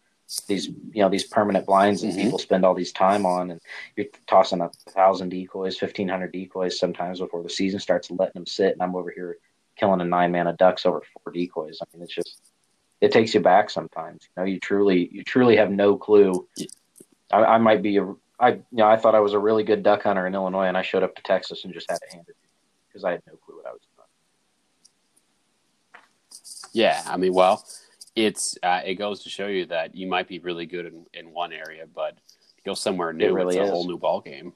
these you know these permanent blinds that Mhm. people spend all these time on and you're tossing a thousand decoys 1500 decoys sometimes before the season starts letting them sit and i'm over here killing a nine man of ducks over four decoys. I mean it's just it takes you back sometimes. You know you truly you truly have no clue. I, I might be a i you know i thought i was a really good duck hunter in illinois and i showed up to texas and just had it handed to me because i had no clue what i was doing. Yeah i mean well it's uh, it goes to show you that you might be really good in, in one area but go somewhere new it really it's a is. whole new ball game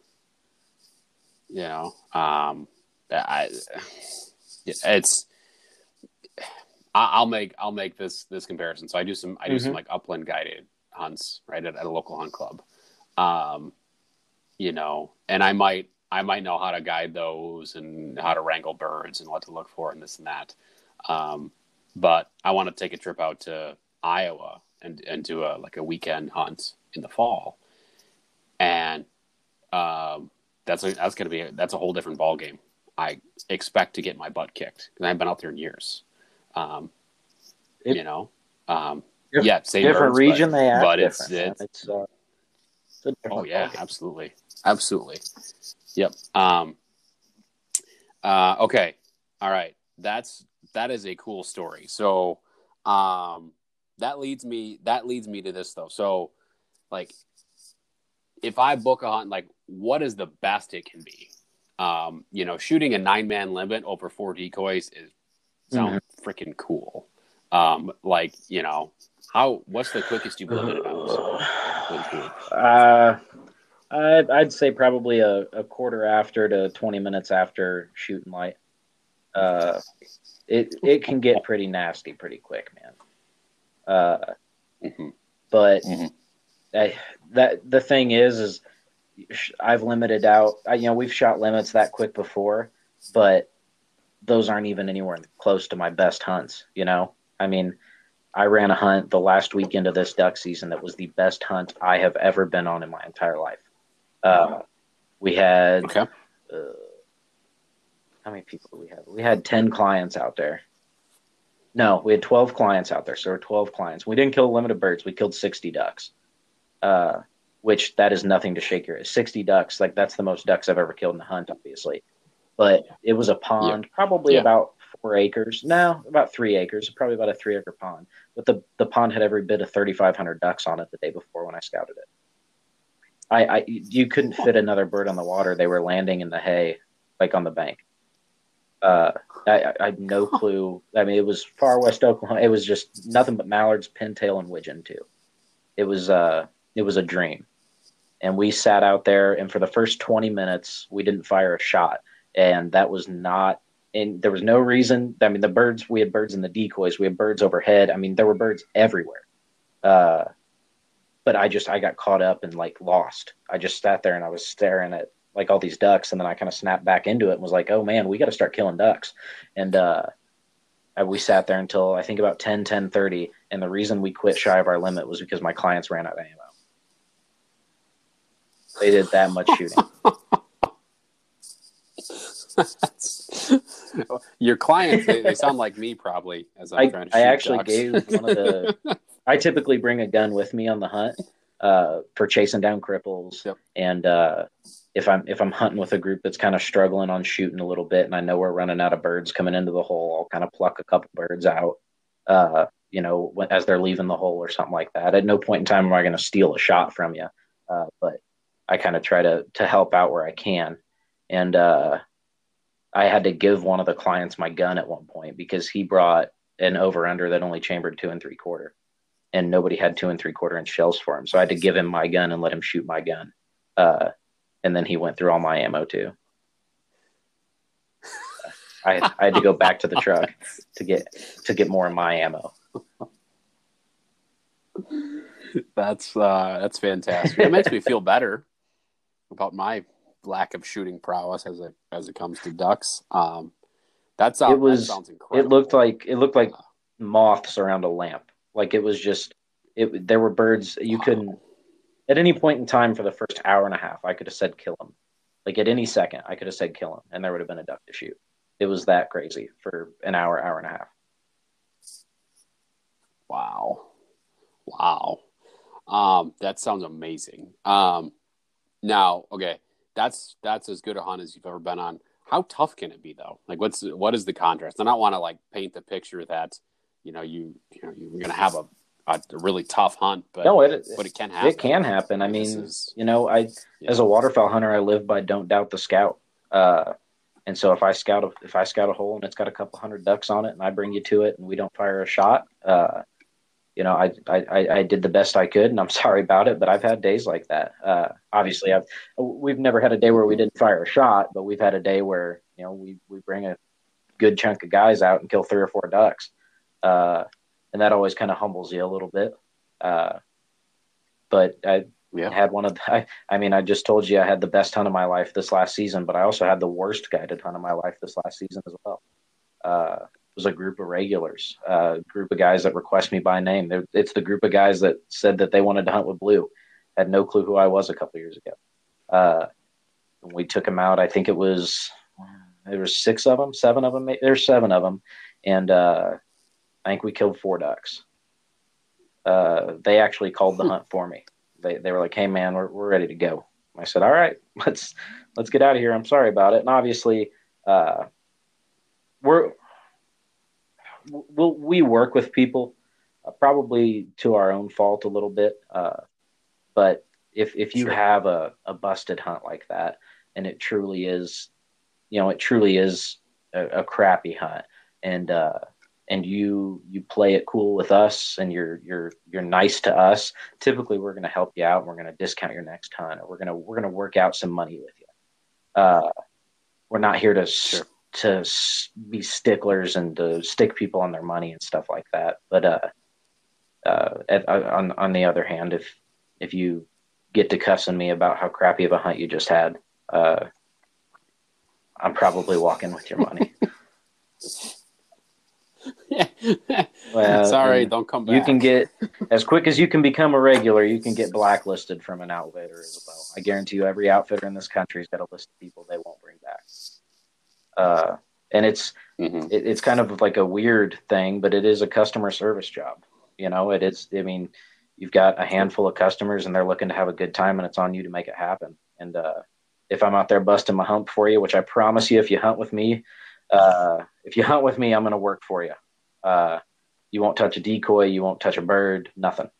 you know um i it's I- I'll make I'll make this this comparison. So I do some I do some Mhm. like upland guided hunts right at, at a local hunt club, um, you know, and I might I might know how to guide those and how to wrangle birds and what to look for and this and that. Um, but I want to take a trip out to Iowa and and do a like a weekend hunt in the fall, and um, that's a, that's gonna be a, that's a whole different ball game. I expect to get my butt kicked because I haven't been out there in years. Um, It- you know, um, Diff- yeah, same different birds, region but, they act but it's it's it's, uh, it's a different oh yeah, absolutely, absolutely, yep. Um, Uh, okay. All right. That's that is a cool story. So, um, that leads me that leads me to this though. So, like, if I book a hunt, like, what is the best it can be? Um, you know, shooting a nine man limit over four decoys is sounds mm-hmm. freaking cool. Um, like, you know, how what's the quickest you've limited? Uh, I'd, I'd say probably a, a quarter after to 20 minutes after shooting light. Uh, it it can get pretty nasty pretty quick, man. Uh, mm-hmm. but mm-hmm. I, that the thing is, is I've limited out. I, you know, we've shot limits that quick before, but those aren't even anywhere close to my best hunts. You know, I mean, I ran a hunt the last weekend of this duck season that was the best hunt I have ever been on in my entire life. Uh, we had okay. uh, how many people do we have? We had ten clients out there. No, we had twelve clients out there. So there were twelve clients. We didn't kill a limit of birds. We killed sixty ducks. Uh, which that is nothing to shake your. Sixty ducks, like that's the most ducks I've ever killed in a hunt, obviously. But it was a pond, yeah. probably yeah. about four acres. No, about three acres. Probably about a three acre pond. But the the pond had every bit of thirty five hundred ducks on it the day before when I scouted it. I, I you couldn't fit another bird on the water. They were landing in the hay, like on the bank. Uh, I, I had no *laughs* clue. I mean, it was far west Oklahoma. It was just nothing but mallards, pintail, and widgeon too. It was uh, it was a dream. And we sat out there, and for the first twenty minutes, we didn't fire a shot, and that was not. And there was no reason. I mean, the birds. We had birds in the decoys. We had birds overhead. I mean, there were birds everywhere. Uh, but I just I got caught up and like lost. I just sat there and I was staring at like all these ducks, and then I kind of snapped back into it and was like, oh man, we got to start killing ducks. And uh, we sat there until I think about 10, 10 30. And the reason we quit shy of our limit was because my clients ran out of ammo. They did that much shooting. *laughs* Your clients, they, they, *laughs* sound like me probably. As I'm I, trying to I actually ducks. gave one of the *laughs* I typically bring a gun with me on the hunt uh, for chasing down cripples. Yep. And uh, if I'm if I'm hunting with a group that's kind of struggling on shooting a little bit, and I know we're running out of birds coming into the hole, I'll kind of pluck a couple birds out. Uh, you know, as they're leaving the hole or something like that. At no point in time am I going to steal a shot from you, uh, but I kind of try to to help out where I can. And uh, I had to give one of the clients my gun at one point because he brought an over under that only chambered two and three quarter and nobody had two and three quarter inch shells for him. So I had to give him my gun and let him shoot my gun. Uh, and then he went through all my ammo too. I, I had to go back to the *laughs* truck to get to get more of my ammo. That's uh, that's fantastic. It makes me feel better about my lack of shooting prowess as it as it comes to ducks. Um, that's it was. That sounds incredible. It looked like it looked like moths around a lamp. Like it was just it. There were birds you couldn't at any point in time for the first hour and a half. I could have said kill him. Like at any second, I could have said kill him, and there would have been a duck to shoot. It was that crazy for an hour, hour and a half. Wow, wow, um, that sounds amazing. Um, now, okay, that's that's as good a hunt as you've ever been on. How tough can it be though? Like, what's what is the contrast? And I don't want to like paint the picture that you know you you know you're to have a, a, really tough hunt, but no, it but it can happen. It can happen. I mean, is, you know, I yeah. as a waterfowl hunter, I live by don't doubt the scout. Uh, and so if I scout a, if I scout a hole and it's got a couple hundred ducks on it, and I bring you to it, and we don't fire a shot, uh, you know, I, I I did the best I could, and I'm *laughs* sorry about it, but I've had days like that. Uh, obviously, I've we've never had a day where we didn't fire a shot, but we've had a day where you know we we bring a good chunk of guys out and kill three or four ducks uh, and that always kind of humbles you a little bit. Uh, but I yeah. had one of the, *laughs* I, I mean, I just told you I had the best hunt of my life this last season, but I also had the worst guided hunt of my life this last season as well. Uh, it was a group of regulars, a uh, group of guys that request me by name. They're, it's the group of guys that said that they wanted to hunt with blue. Had no clue who I was a couple years ago. Uh, we took them out. I think it was there was six of them, seven of them. There's seven of them, and uh, I think we killed four ducks. Uh, they actually called the *laughs* hunt for me. They, they were like, "Hey man, we're, we're ready to go." I said, "All right, *laughs* let's let's get out of here." I'm sorry about it. And obviously, uh, we're we'll, we work with people uh, probably to our own fault a little bit. Uh, but if if you sure. have a, a busted hunt like that, and it truly is, you know, it truly is a, a crappy hunt, and uh, and you you play it cool with us, and you're you're you're nice to us. Typically, we're going to help you out. And we're going to discount your next hunt, or we're gonna we're gonna work out some money with you. Uh, we're not here to sure. to be sticklers and to stick people on their money and stuff like that. But uh, uh, at, uh, on on the other hand, if if you get to cussing me about how crappy of a hunt you just had, uh, I'm probably walking with your money. *laughs* yeah. well, Sorry, don't come back. You can get as quick as you can become a regular. You can get *laughs* blacklisted from an outfitter as well. I guarantee you, every outfitter in this country has got a list of people they won't bring back. Uh, and it's mm-hmm. it, it's kind of like a weird thing, but it is a customer service job. You know, it is. I mean, you've got a handful of customers and they're looking to have a good time, and it's on you to make it happen. And uh, if I'm out there busting my hump for you, which I promise you, if you hunt with me, uh, if you hunt with me, I'm going to work for you. Uh, you won't touch a decoy, you won't touch a bird, nothing.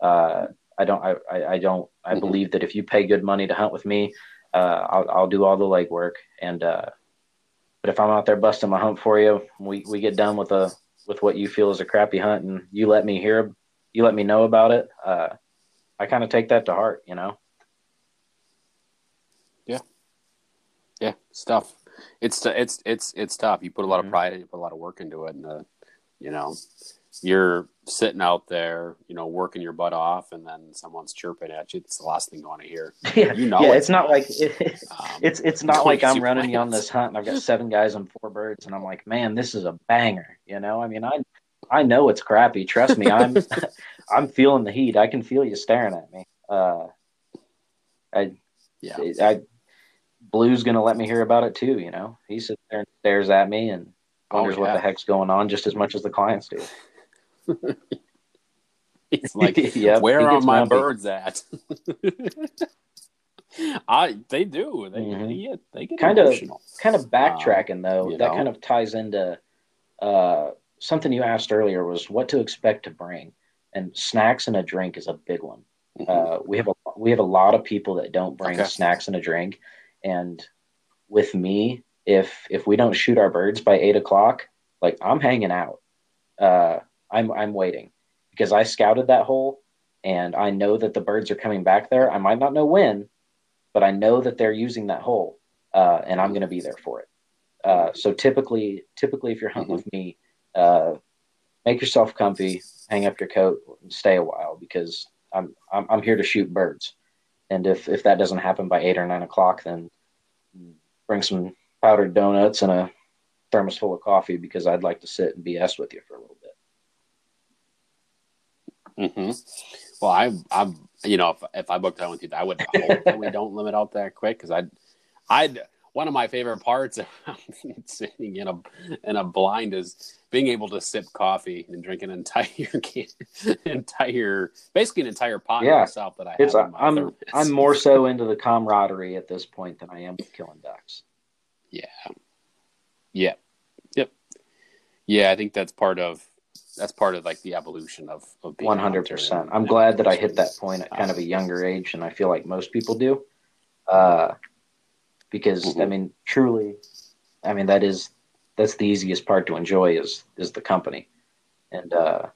Uh, I don't. I, I, I don't. I mm-hmm. believe that if you pay good money to hunt with me, uh, I'll, I'll do all the legwork. And uh, but if I'm out there busting my hump for you, we, we get done with a with what you feel is a crappy hunt, and you let me hear, you let me know about it. Uh, I kind of take that to heart, you know. Yeah, yeah, it's tough. It's it's it's it's tough. You put a lot of mm-hmm. pride, you put a lot of work into it, and uh, you know, you're sitting out there, you know, working your butt off, and then someone's chirping at you. It's the last thing you want to hear. *laughs* Yeah, you know, yeah. It's, it's not like it, um, it's it's not like I'm running you on this hunt and I've got seven guys and four birds, and I'm like, man, this is a banger. You know, I mean, I I know it's crappy. Trust me, I'm *laughs* *laughs* I'm feeling the heat. I can feel you staring at me. Uh, I yeah, I Blue's gonna let me hear about it too. You know, he sits there and stares at me and wonders oh, yeah. what the heck's going on just as much as the clients do. *laughs* He's *laughs* like, yep, where are my grumpy. birds at? *laughs* I they do they mm-hmm. they get, they get kind emotional. of kind of backtracking um, though that know? kind of ties into uh, something you asked earlier was what to expect to bring and snacks and a drink is a big one. Mm-hmm. Uh, we have a we have a lot of people that don't bring okay. snacks and a drink, and with me, if if we don't shoot our birds by eight o'clock, like I'm hanging out. Uh, I'm I'm waiting because I scouted that hole and I know that the birds are coming back there. I might not know when, but I know that they're using that hole, uh, and I'm going to be there for it. Uh, so typically, typically, if you're hunting mm-hmm. with me, uh, make yourself comfy, hang up your coat, stay a while because I'm, I'm I'm here to shoot birds. And if if that doesn't happen by eight or nine o'clock, then bring some powdered donuts and a thermos full of coffee because I'd like to sit and BS with you for a little bit. Mm-hmm. Well, I, I, you know, if, if I booked that with you, I would hope that we don't limit out that quick because I'd, I'd. One of my favorite parts *laughs* of sitting in a in a blind is being able to sip coffee and drink an entire *laughs* entire basically an entire pot yeah. myself that I it's, have. I'm thermos. I'm more so into the camaraderie at this point than I am with killing ducks. Yeah. Yeah. Yep. Yeah, I think that's part of that's part of like the evolution of of being 100%. I'm glad that I hit that point at kind of a younger age and I feel like most people do. Uh because mm-hmm. I mean truly I mean that is that's the easiest part to enjoy is is the company. And uh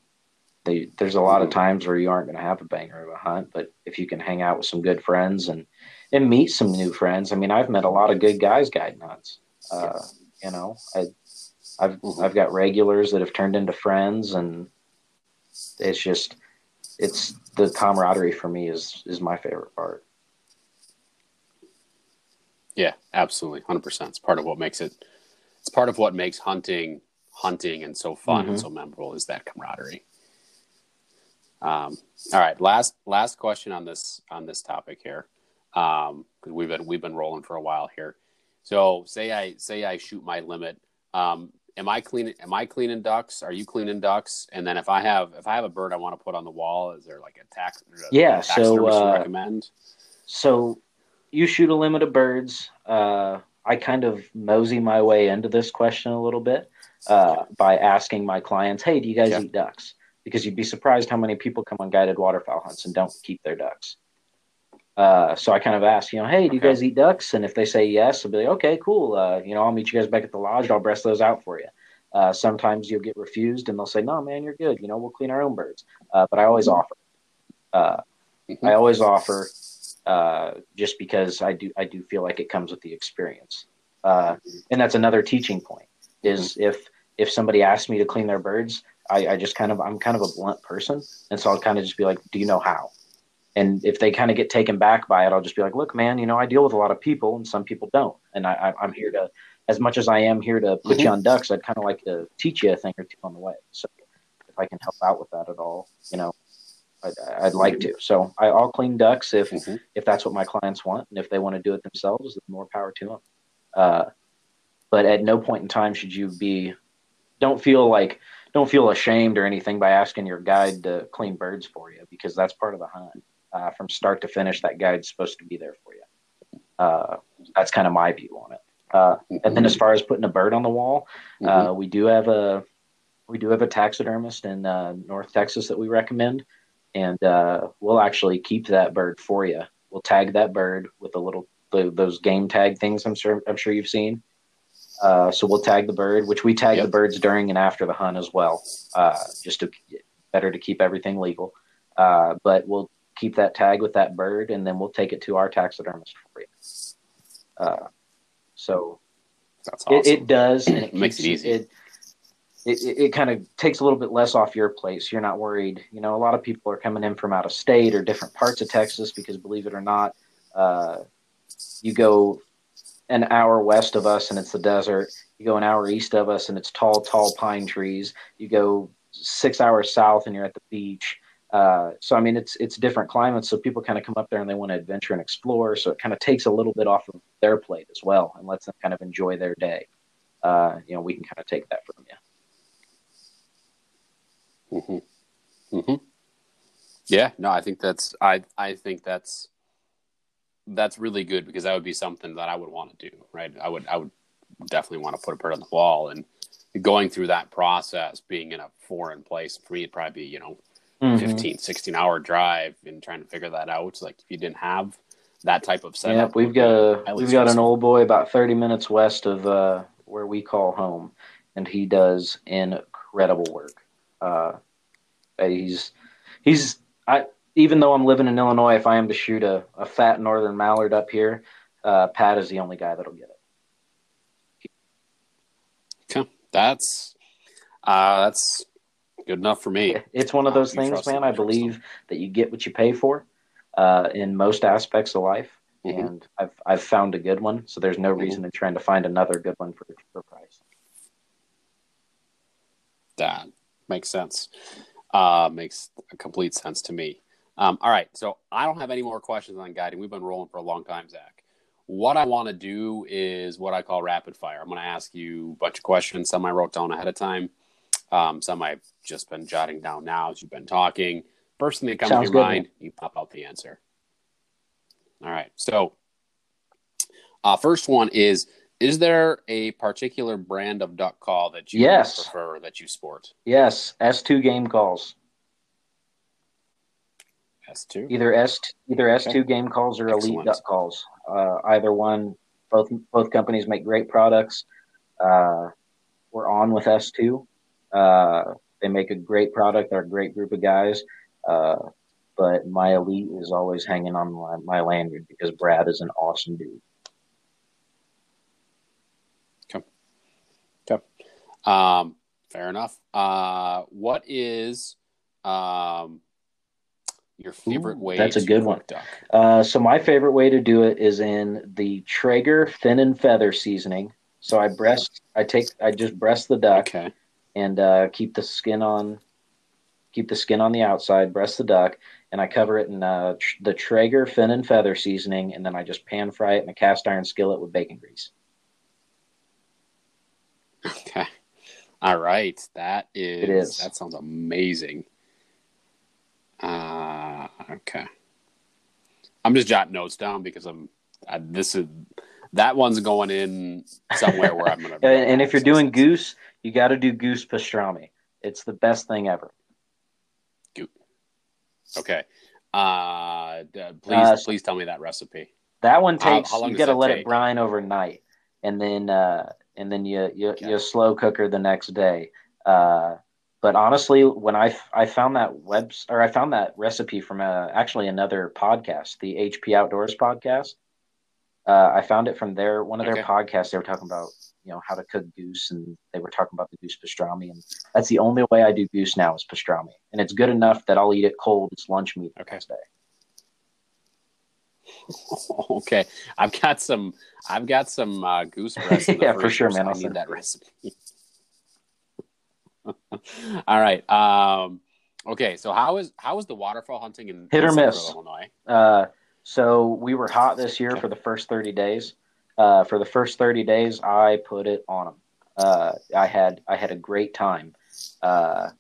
they, there's a lot of times where you aren't going to have a banger of a hunt, but if you can hang out with some good friends and and meet some new friends, I mean, I've met a lot of good guys guiding hunts. Uh, you know, I, I've. I've got regulars that have turned into friends, and it's just it's the camaraderie for me is is my favorite part. Yeah, absolutely, hundred percent. It's part of what makes it. It's part of what makes hunting hunting and so fun mm-hmm. and so memorable is that camaraderie. Um, all right, last last question on this on this topic here, because um, we've been we've been rolling for a while here. So say I say I shoot my limit. Um, am I cleaning? Am I cleaning ducks? Are you cleaning ducks? And then if I have if I have a bird I want to put on the wall, is there like a tax? A, yeah. A so uh, recommend. So you shoot a limit of birds. Uh, I kind of mosey my way into this question a little bit uh, by asking my clients, "Hey, do you guys Yeah. eat ducks?" Because you'd be surprised how many people come on guided waterfowl hunts and don't keep their ducks. Uh, so I kind of ask, you know, "Hey, do you guys eat ducks?" And if they say yes, I'll be like, "Okay, cool. Uh, you know, I'll meet you guys back at the lodge. I'll breast those out for you." Uh, sometimes you'll get refused, and they'll say, "No, man, you're good. You know, we'll clean our own birds." Uh, but I always offer. Uh, Mhm. I always offer, uh, just because I do. I do feel like it comes with the experience, uh, and that's another teaching point. Is if if somebody asks me to clean their birds, I, I just kind of I'm kind of a blunt person, and so I'll kind of just be like, "Do you know how?" And if they kind of get taken back by it, I'll just be like, "Look, man, you know, I deal with a lot of people, and some people don't, and I, I I'm here to." As much as I am here to put you on ducks, I'd kind of like to teach you a thing or two on the way. So if I can help out with that at all, you know, I'd, I'd like to. So I, I'll clean ducks if Mhm. if that's what my clients want, and if they want to do it themselves, then more power to them. Uh, but at no point in time should you be don't feel like don't feel ashamed or anything by asking your guide to clean birds for you because that's part of the hunt. Uh, from start to finish, that guide's supposed to be there for you. Uh, that's kind of my view on it. Uh, and then as far as putting a bird on the wall, uh, we do have a we do have a taxidermist in uh, North Texas that we recommend, and uh, we'll actually keep that bird for you. We'll tag that bird with a little the, those game tag things. I'm sure I'm sure you've seen. Uh, so we'll tag the bird, which we tag Yep. the birds during and after the hunt as well, uh, just to better to keep everything legal. Uh, but we'll keep that tag with that bird, and then we'll take it to our taxidermist for you. Uh, so That's awesome. it, it does, and it Makes it easy. It, it, it, it kind of takes a little bit less off your plate. So you're not worried. You know, a lot of people are coming in from out of state or different parts of Texas because, believe it or not, uh, you go an hour west of us and it's the desert. You go an hour east of us and it's tall, tall pine trees. You go six hours south and you're at the beach. Uh, so I mean, it's it's different climates. So people kind of come up there and they want to adventure and explore. So it kind of takes a little bit off of their plate as well and lets them kind of enjoy their day. Uh, you know, we can kind of take that from you. Mm-hmm. Mm-hmm. Yeah, no, I think that's I I think that's that's really good because that would be something that I would want to do, right? I would I would definitely want to put a bird on the wall and going through that process, being in a foreign place for me, it'd probably be you know Mhm. 15, 16 hour drive and trying to figure that out. Like if you didn't have that type of setup, Yep, we've got a we've got an old boy about thirty minutes west of uh, where we call home, and he does incredible work. Uh, he's he's I even though I'm living in Illinois, if I am to shoot a, a fat northern mallard up here, uh, Pat is the only guy that'll get it. Okay. That's uh that's good enough for me. It's one of those things, man. I believe him. that you get what you pay for uh, in most aspects of life, Mhm. and I've I've found a good one, so there's no Mhm. reason in trying to find another good one for a cheaper price. That makes sense. Uh, makes complete sense to me. Um, all right, so I don't have any more questions on guiding. We've been rolling for a long time, Zach. What I want to do is what I call rapid fire. I'm going to ask you a bunch of questions. Some I wrote down ahead of time. Um, some I've just been jotting down now as you've been talking. First thing that comes Sounds to your good, mind, you pop out the answer. All right. So, uh, first one is: Is there a particular brand of duck call that you Yes. prefer that you sport? Yes, S two game calls. S two. Either S either S Okay. two game calls or elite Excellent. duck calls. Uh, either one. Both both companies make great products. Uh, we're on with S two. Uh, they make a great product. They're a great group of guys. Uh, but my elite is always hanging on my, my lanyard because Brad is an awesome dude. Um, fair enough. Uh, what is um your favorite Ooh, way? that's a good one. Duck? Uh, so my favorite way to do it is in the Traeger fin and feather seasoning. So I breast, I take, I just breast the duck Okay. and uh, keep the skin on, keep the skin on the outside, breast the duck, and I cover it in uh, tr- the Traeger fin and feather seasoning, and then I just pan fry it in a cast iron skillet with bacon grease. *laughs* Okay. All right. That is, It is. that sounds amazing. Uh okay. I'm just jotting notes down because I'm I, this is that one's going in somewhere where I'm gonna. *laughs* and, and if you're doing goose, you got to do goose pastrami. It's the best thing ever. Goop. Okay. Uh, please, Uh, please tell me that recipe. That one takes. how you got to let take? it brine overnight, and then uh, and then you you, Okay. you slow cooker the next day. Uh, but honestly, when I I found that web or I found that recipe from uh, actually another podcast, the HP Outdoors podcast. Uh, I found it from their one of their Okay. podcasts. They were talking about you know how to cook goose, and they were talking about the goose pastrami, and that's the only way I do goose now is pastrami, and it's good enough that I'll eat it cold as lunch meat the Okay. next day. *laughs* okay, I've got some. I've got some uh, goose breast. *laughs* Yeah, for sure, man. I I'll need that recipe. *laughs* All right. Um, okay. So how is how is the waterfowl hunting in Hit or miss. Illinois? Uh, so we were hot this year Okay. for the first 30 days. Uh, for the first 30 days, I put it on them. Uh, I had I had a great time. Uh,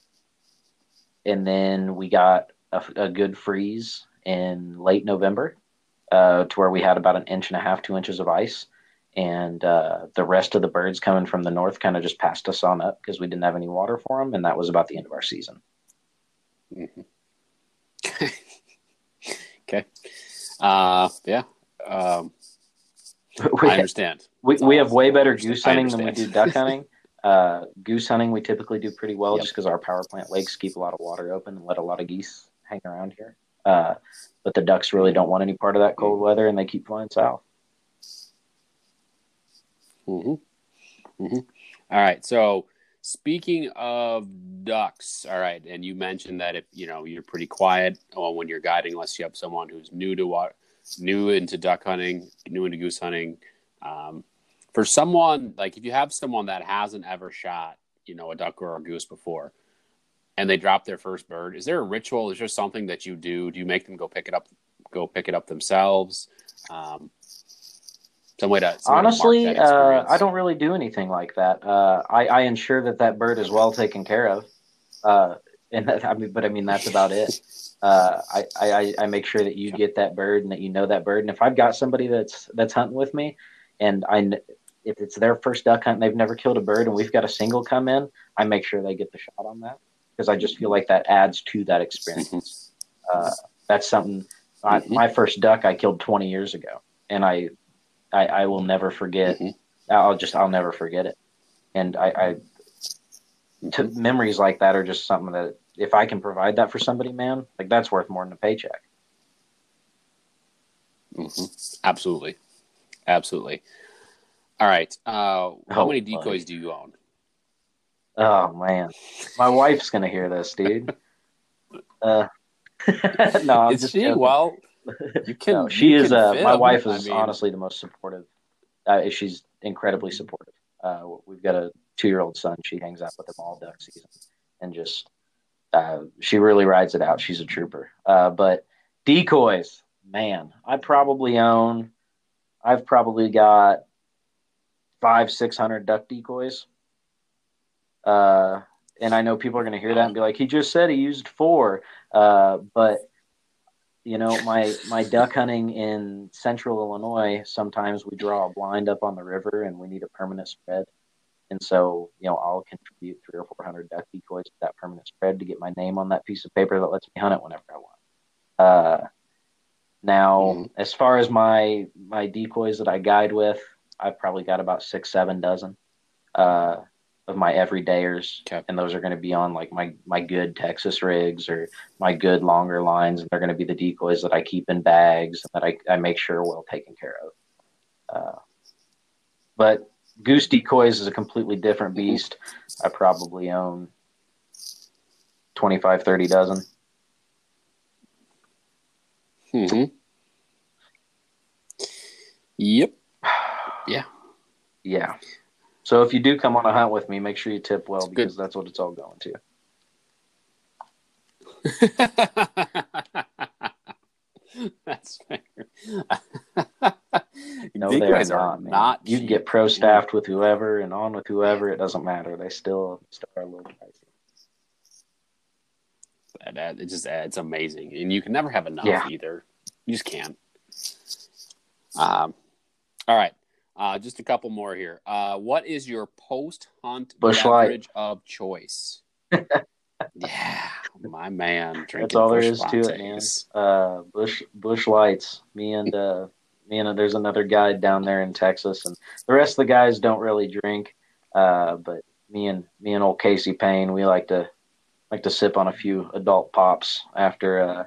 and then we got a, a good freeze in late November, uh, to where we had about an inch and a half, two inches of ice, and uh, the rest of the birds coming from the north kind of just passed us on up because we didn't have any water for them, and that was about the end of our season. Mhm. *laughs* okay. Uh, yeah. Um, *laughs* We I understand. We, we have way better goose hunting than we do duck *laughs* hunting. Uh, goose hunting, we typically do pretty well Yep. just because our power plant lakes keep a lot of water open and let a lot of geese hang around here. Uh, but the ducks really don't want any part of that cold Mm-hmm. weather and they keep flying south. hmm hmm All right. So speaking of ducks, all right, and you mentioned that if you know you're pretty quiet uh, when you're guiding, unless you have someone who's new to what, new into duck hunting, new into goose hunting. Um, for someone like if you have someone that hasn't ever shot, you know, a duck or a goose before, and they drop their first bird, is there a ritual? Is there something that you do? Do you make them go pick it up, go pick it up themselves? Um, some way to some way to Honestly, uh. I don't really do anything like that. Uh, I, I ensure that that bird is well taken care of. Uh, and that, I mean, but I mean, that's about it. *laughs* Uh, I, I, I make sure that you get that bird and that you know that bird. And if I've got somebody that's, that's hunting with me and I, if it's their first duck hunt and they've never killed a bird and we've got a single come in, I make sure they get the shot on that because I just feel like that adds to that experience. Uh, that's something. I, Mhm. my first duck I killed 20 years ago, and I, I, I will never forget. Mhm. I'll just I'll never forget it. And I, I to, memories like that are just something that if I can provide that for somebody, man, like that's worth more than a paycheck. Mhm. Absolutely, absolutely. All right. Uh, how Oh, many buddy. decoys do you own? Oh man, my wife's gonna hear this, dude. *laughs* Uh, *laughs* no, I'm Is just she? joking. Well, *laughs* you can. no, she you is. can Uh, my wife I is mean, honestly the most supportive. Uh, she's incredibly supportive. Uh, we've got a two-year-old son. She hangs out with him all duck season, and just uh, she really rides it out. She's a trooper. Uh, but decoys, man, I probably own. I've probably got five, six hundred duck decoys. Uh, and I know people are going to hear that and be like, "He just said he used four. Uh, but you know, my my duck hunting in central Illinois, sometimes we draw a blind up on the river and we need a permanent spread. And so, you know, I'll contribute three or four hundred duck decoys to that permanent spread to get my name on that piece of paper that lets me hunt it whenever I want. Uh, now, Mhm. as far as my my decoys that I guide with, I've probably got about six, seven dozen uh, of my everydayers, Okay. and those are going to be on like my my good Texas rigs or my good longer lines, and they're going to be the decoys that I keep in bags that I, I make sure are well taken care of. Uh, but goose decoys is a completely different Mhm. beast. I probably own 25, 30 dozen. mhm. Yep. *sighs* Yeah. Yeah. So if you do come on a hunt with me, make sure you tip well It's good. because that's what it's all going to. *laughs* That's fair. *laughs* No, they are not, not you can get pro staffed with whoever and on with whoever. It doesn't matter. They still, still are a little pricey. That- It just it's amazing, and you can never have enough Yeah. either. You just can't. Um, all right. Uh, just a couple more here. Uh, what is your post hunt beverage of choice? *laughs* yeah, my man. That's all there is to it, man. Uh, Busch Busch Lights. Me and uh, me and there's another guy down there in Texas, and the rest of the guys don't really drink. Uh, but me and me and old Casey Payne, we like to like to sip on a few adult pops after uh,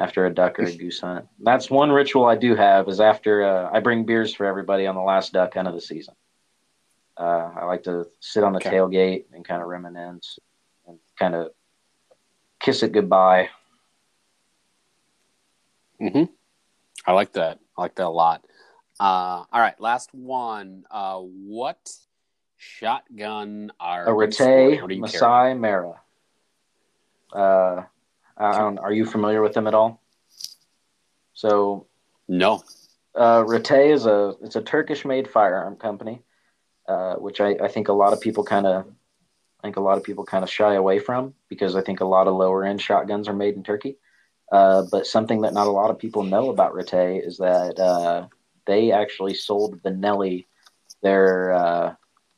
after a duck or a goose hunt. That's one ritual I do have is after uh, I bring beers for everybody on the last duck hunt of the season. Uh, I like to sit on the Okay. tailgate and kind of reminisce and kind of kiss it goodbye. hmm I like that. I like that a lot. Uh, all right, last one. Uh, what shotgun are A you sporting? Retay What are you carrying? Masai Mara. Uh, are you familiar with them at all? So No. uh, Retay is a it's a Turkish made firearm company, uh, which I, I think a lot of people kind of I think a lot of people kind of shy away from because I think a lot of lower end shotguns are made in Turkey. Uh, but something that not a lot of people know about Retay is that uh, they actually sold Benelli their uh,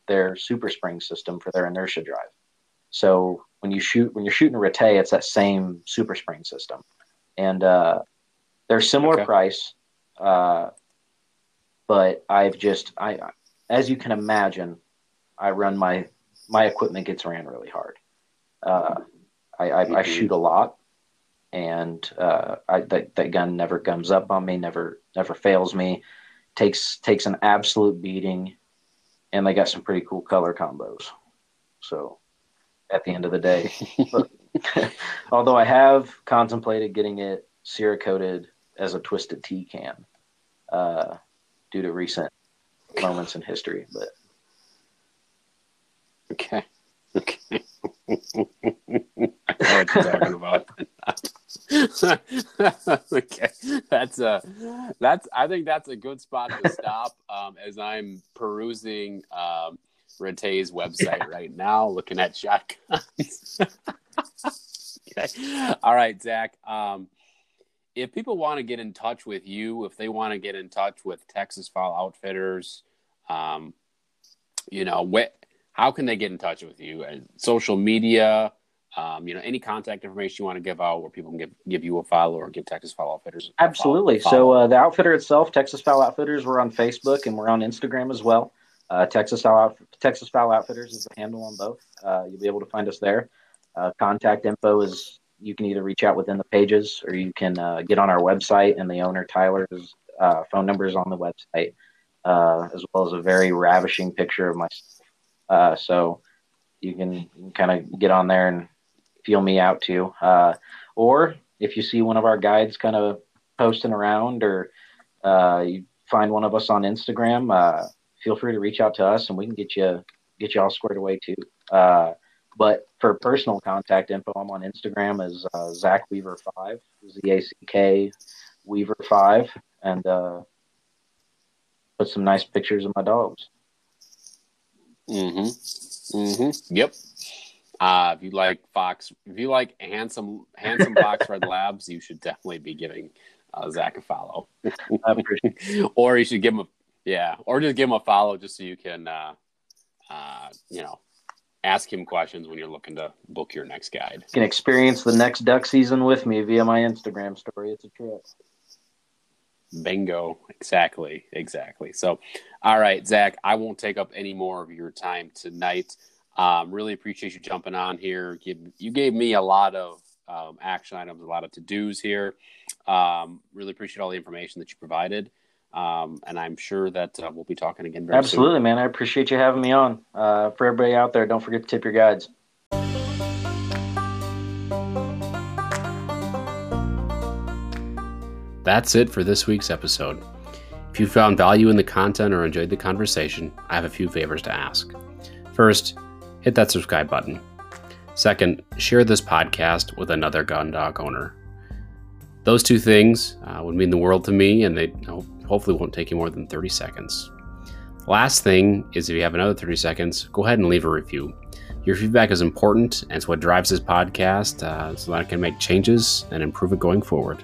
their super spring system for their inertia drive. So when you shoot when you're shooting a Retay, it's that same super spring system, and uh, they're similar Okay. price. Uh, but I've just I as you can imagine, I run my my equipment gets ran really hard. Uh, I, I, I Mhm. shoot a lot, and uh, I, that that gun never gums up on me, never never fails me. takes takes an absolute beating, and they got some pretty cool color combos. So, at the end of the day, *laughs* *laughs* although I have contemplated getting it Cerakoted as a twisted tea can, uh, due to recent moments in history, but. Okay. Okay. I know what you're talking about. *laughs* okay, that's a that's. I think that's a good spot to stop. Um, as I'm perusing um, Retay's website right now, looking at shotguns. *laughs* okay. All right, Zach. Um, if people want to get in touch with you, if they want to get in touch with Texas Fowl Outfitters, um, you know, what, how can they get in touch with you? Uh, social media, um, you know, any contact information you want to give out where people can give, give you a follow or give Texas Fowl Outfitters. a follow- Absolutely. So uh, the outfitter itself, Texas Fowl Outfitters, we're on Facebook and we're on Instagram as well. Uh, Texas Fowl Out- Texas Fowl Outfitters is the handle on both. Uh, you'll be able to find us there. Uh, contact info is you can either reach out within the pages or you can uh, get on our website and the owner Tyler's uh, phone number is on the website, uh, as well as a very ravishing picture of myself. So you can, can kind of get on there and feel me out too. Or if you see one of our guides kind of posting around or you find one of us on Instagram, feel free to reach out to us and we can get you get you all squared away too. Uh, but for personal contact info, I'm on Instagram as uh, Zach Weaver five, Z A C K Weaver five, and uh, put some nice pictures of my dogs. Mm-hmm. Mm-hmm. Yep. Uh, if you like Fox, if you like handsome, handsome Fox *laughs* Red Labs, you should definitely be giving uh, Zach a follow, *laughs* or you should give him a yeah, or just give him a follow just so you can, uh, uh, you know, ask him questions when you're looking to book your next guide. you can experience the next duck season with me via my Instagram story. It's a trip. Bingo. Exactly. Exactly. So, all right, Zach, I won't take up any more of your time tonight. Um, really appreciate you jumping on here. Give, you gave me a lot of um, action items, a lot of to dos here. Um, really appreciate all the information that you provided. Um, and I'm sure that uh, we'll be talking again very Absolutely, man. I appreciate you having me on. Uh, for everybody out there, don't forget to tip your guides. That's it for this week's episode. If you found value in the content or enjoyed the conversation, I have a few favors to ask. First, hit that subscribe button. Second, share this podcast with another gun dog owner. Those two things uh, would mean the world to me, and they ho- hopefully won't take you more than 30 seconds. Last thing is if you have another 30 seconds, go ahead and leave a review. Your feedback is important, and it's what drives this podcast uh, so that I can make changes and improve it going forward.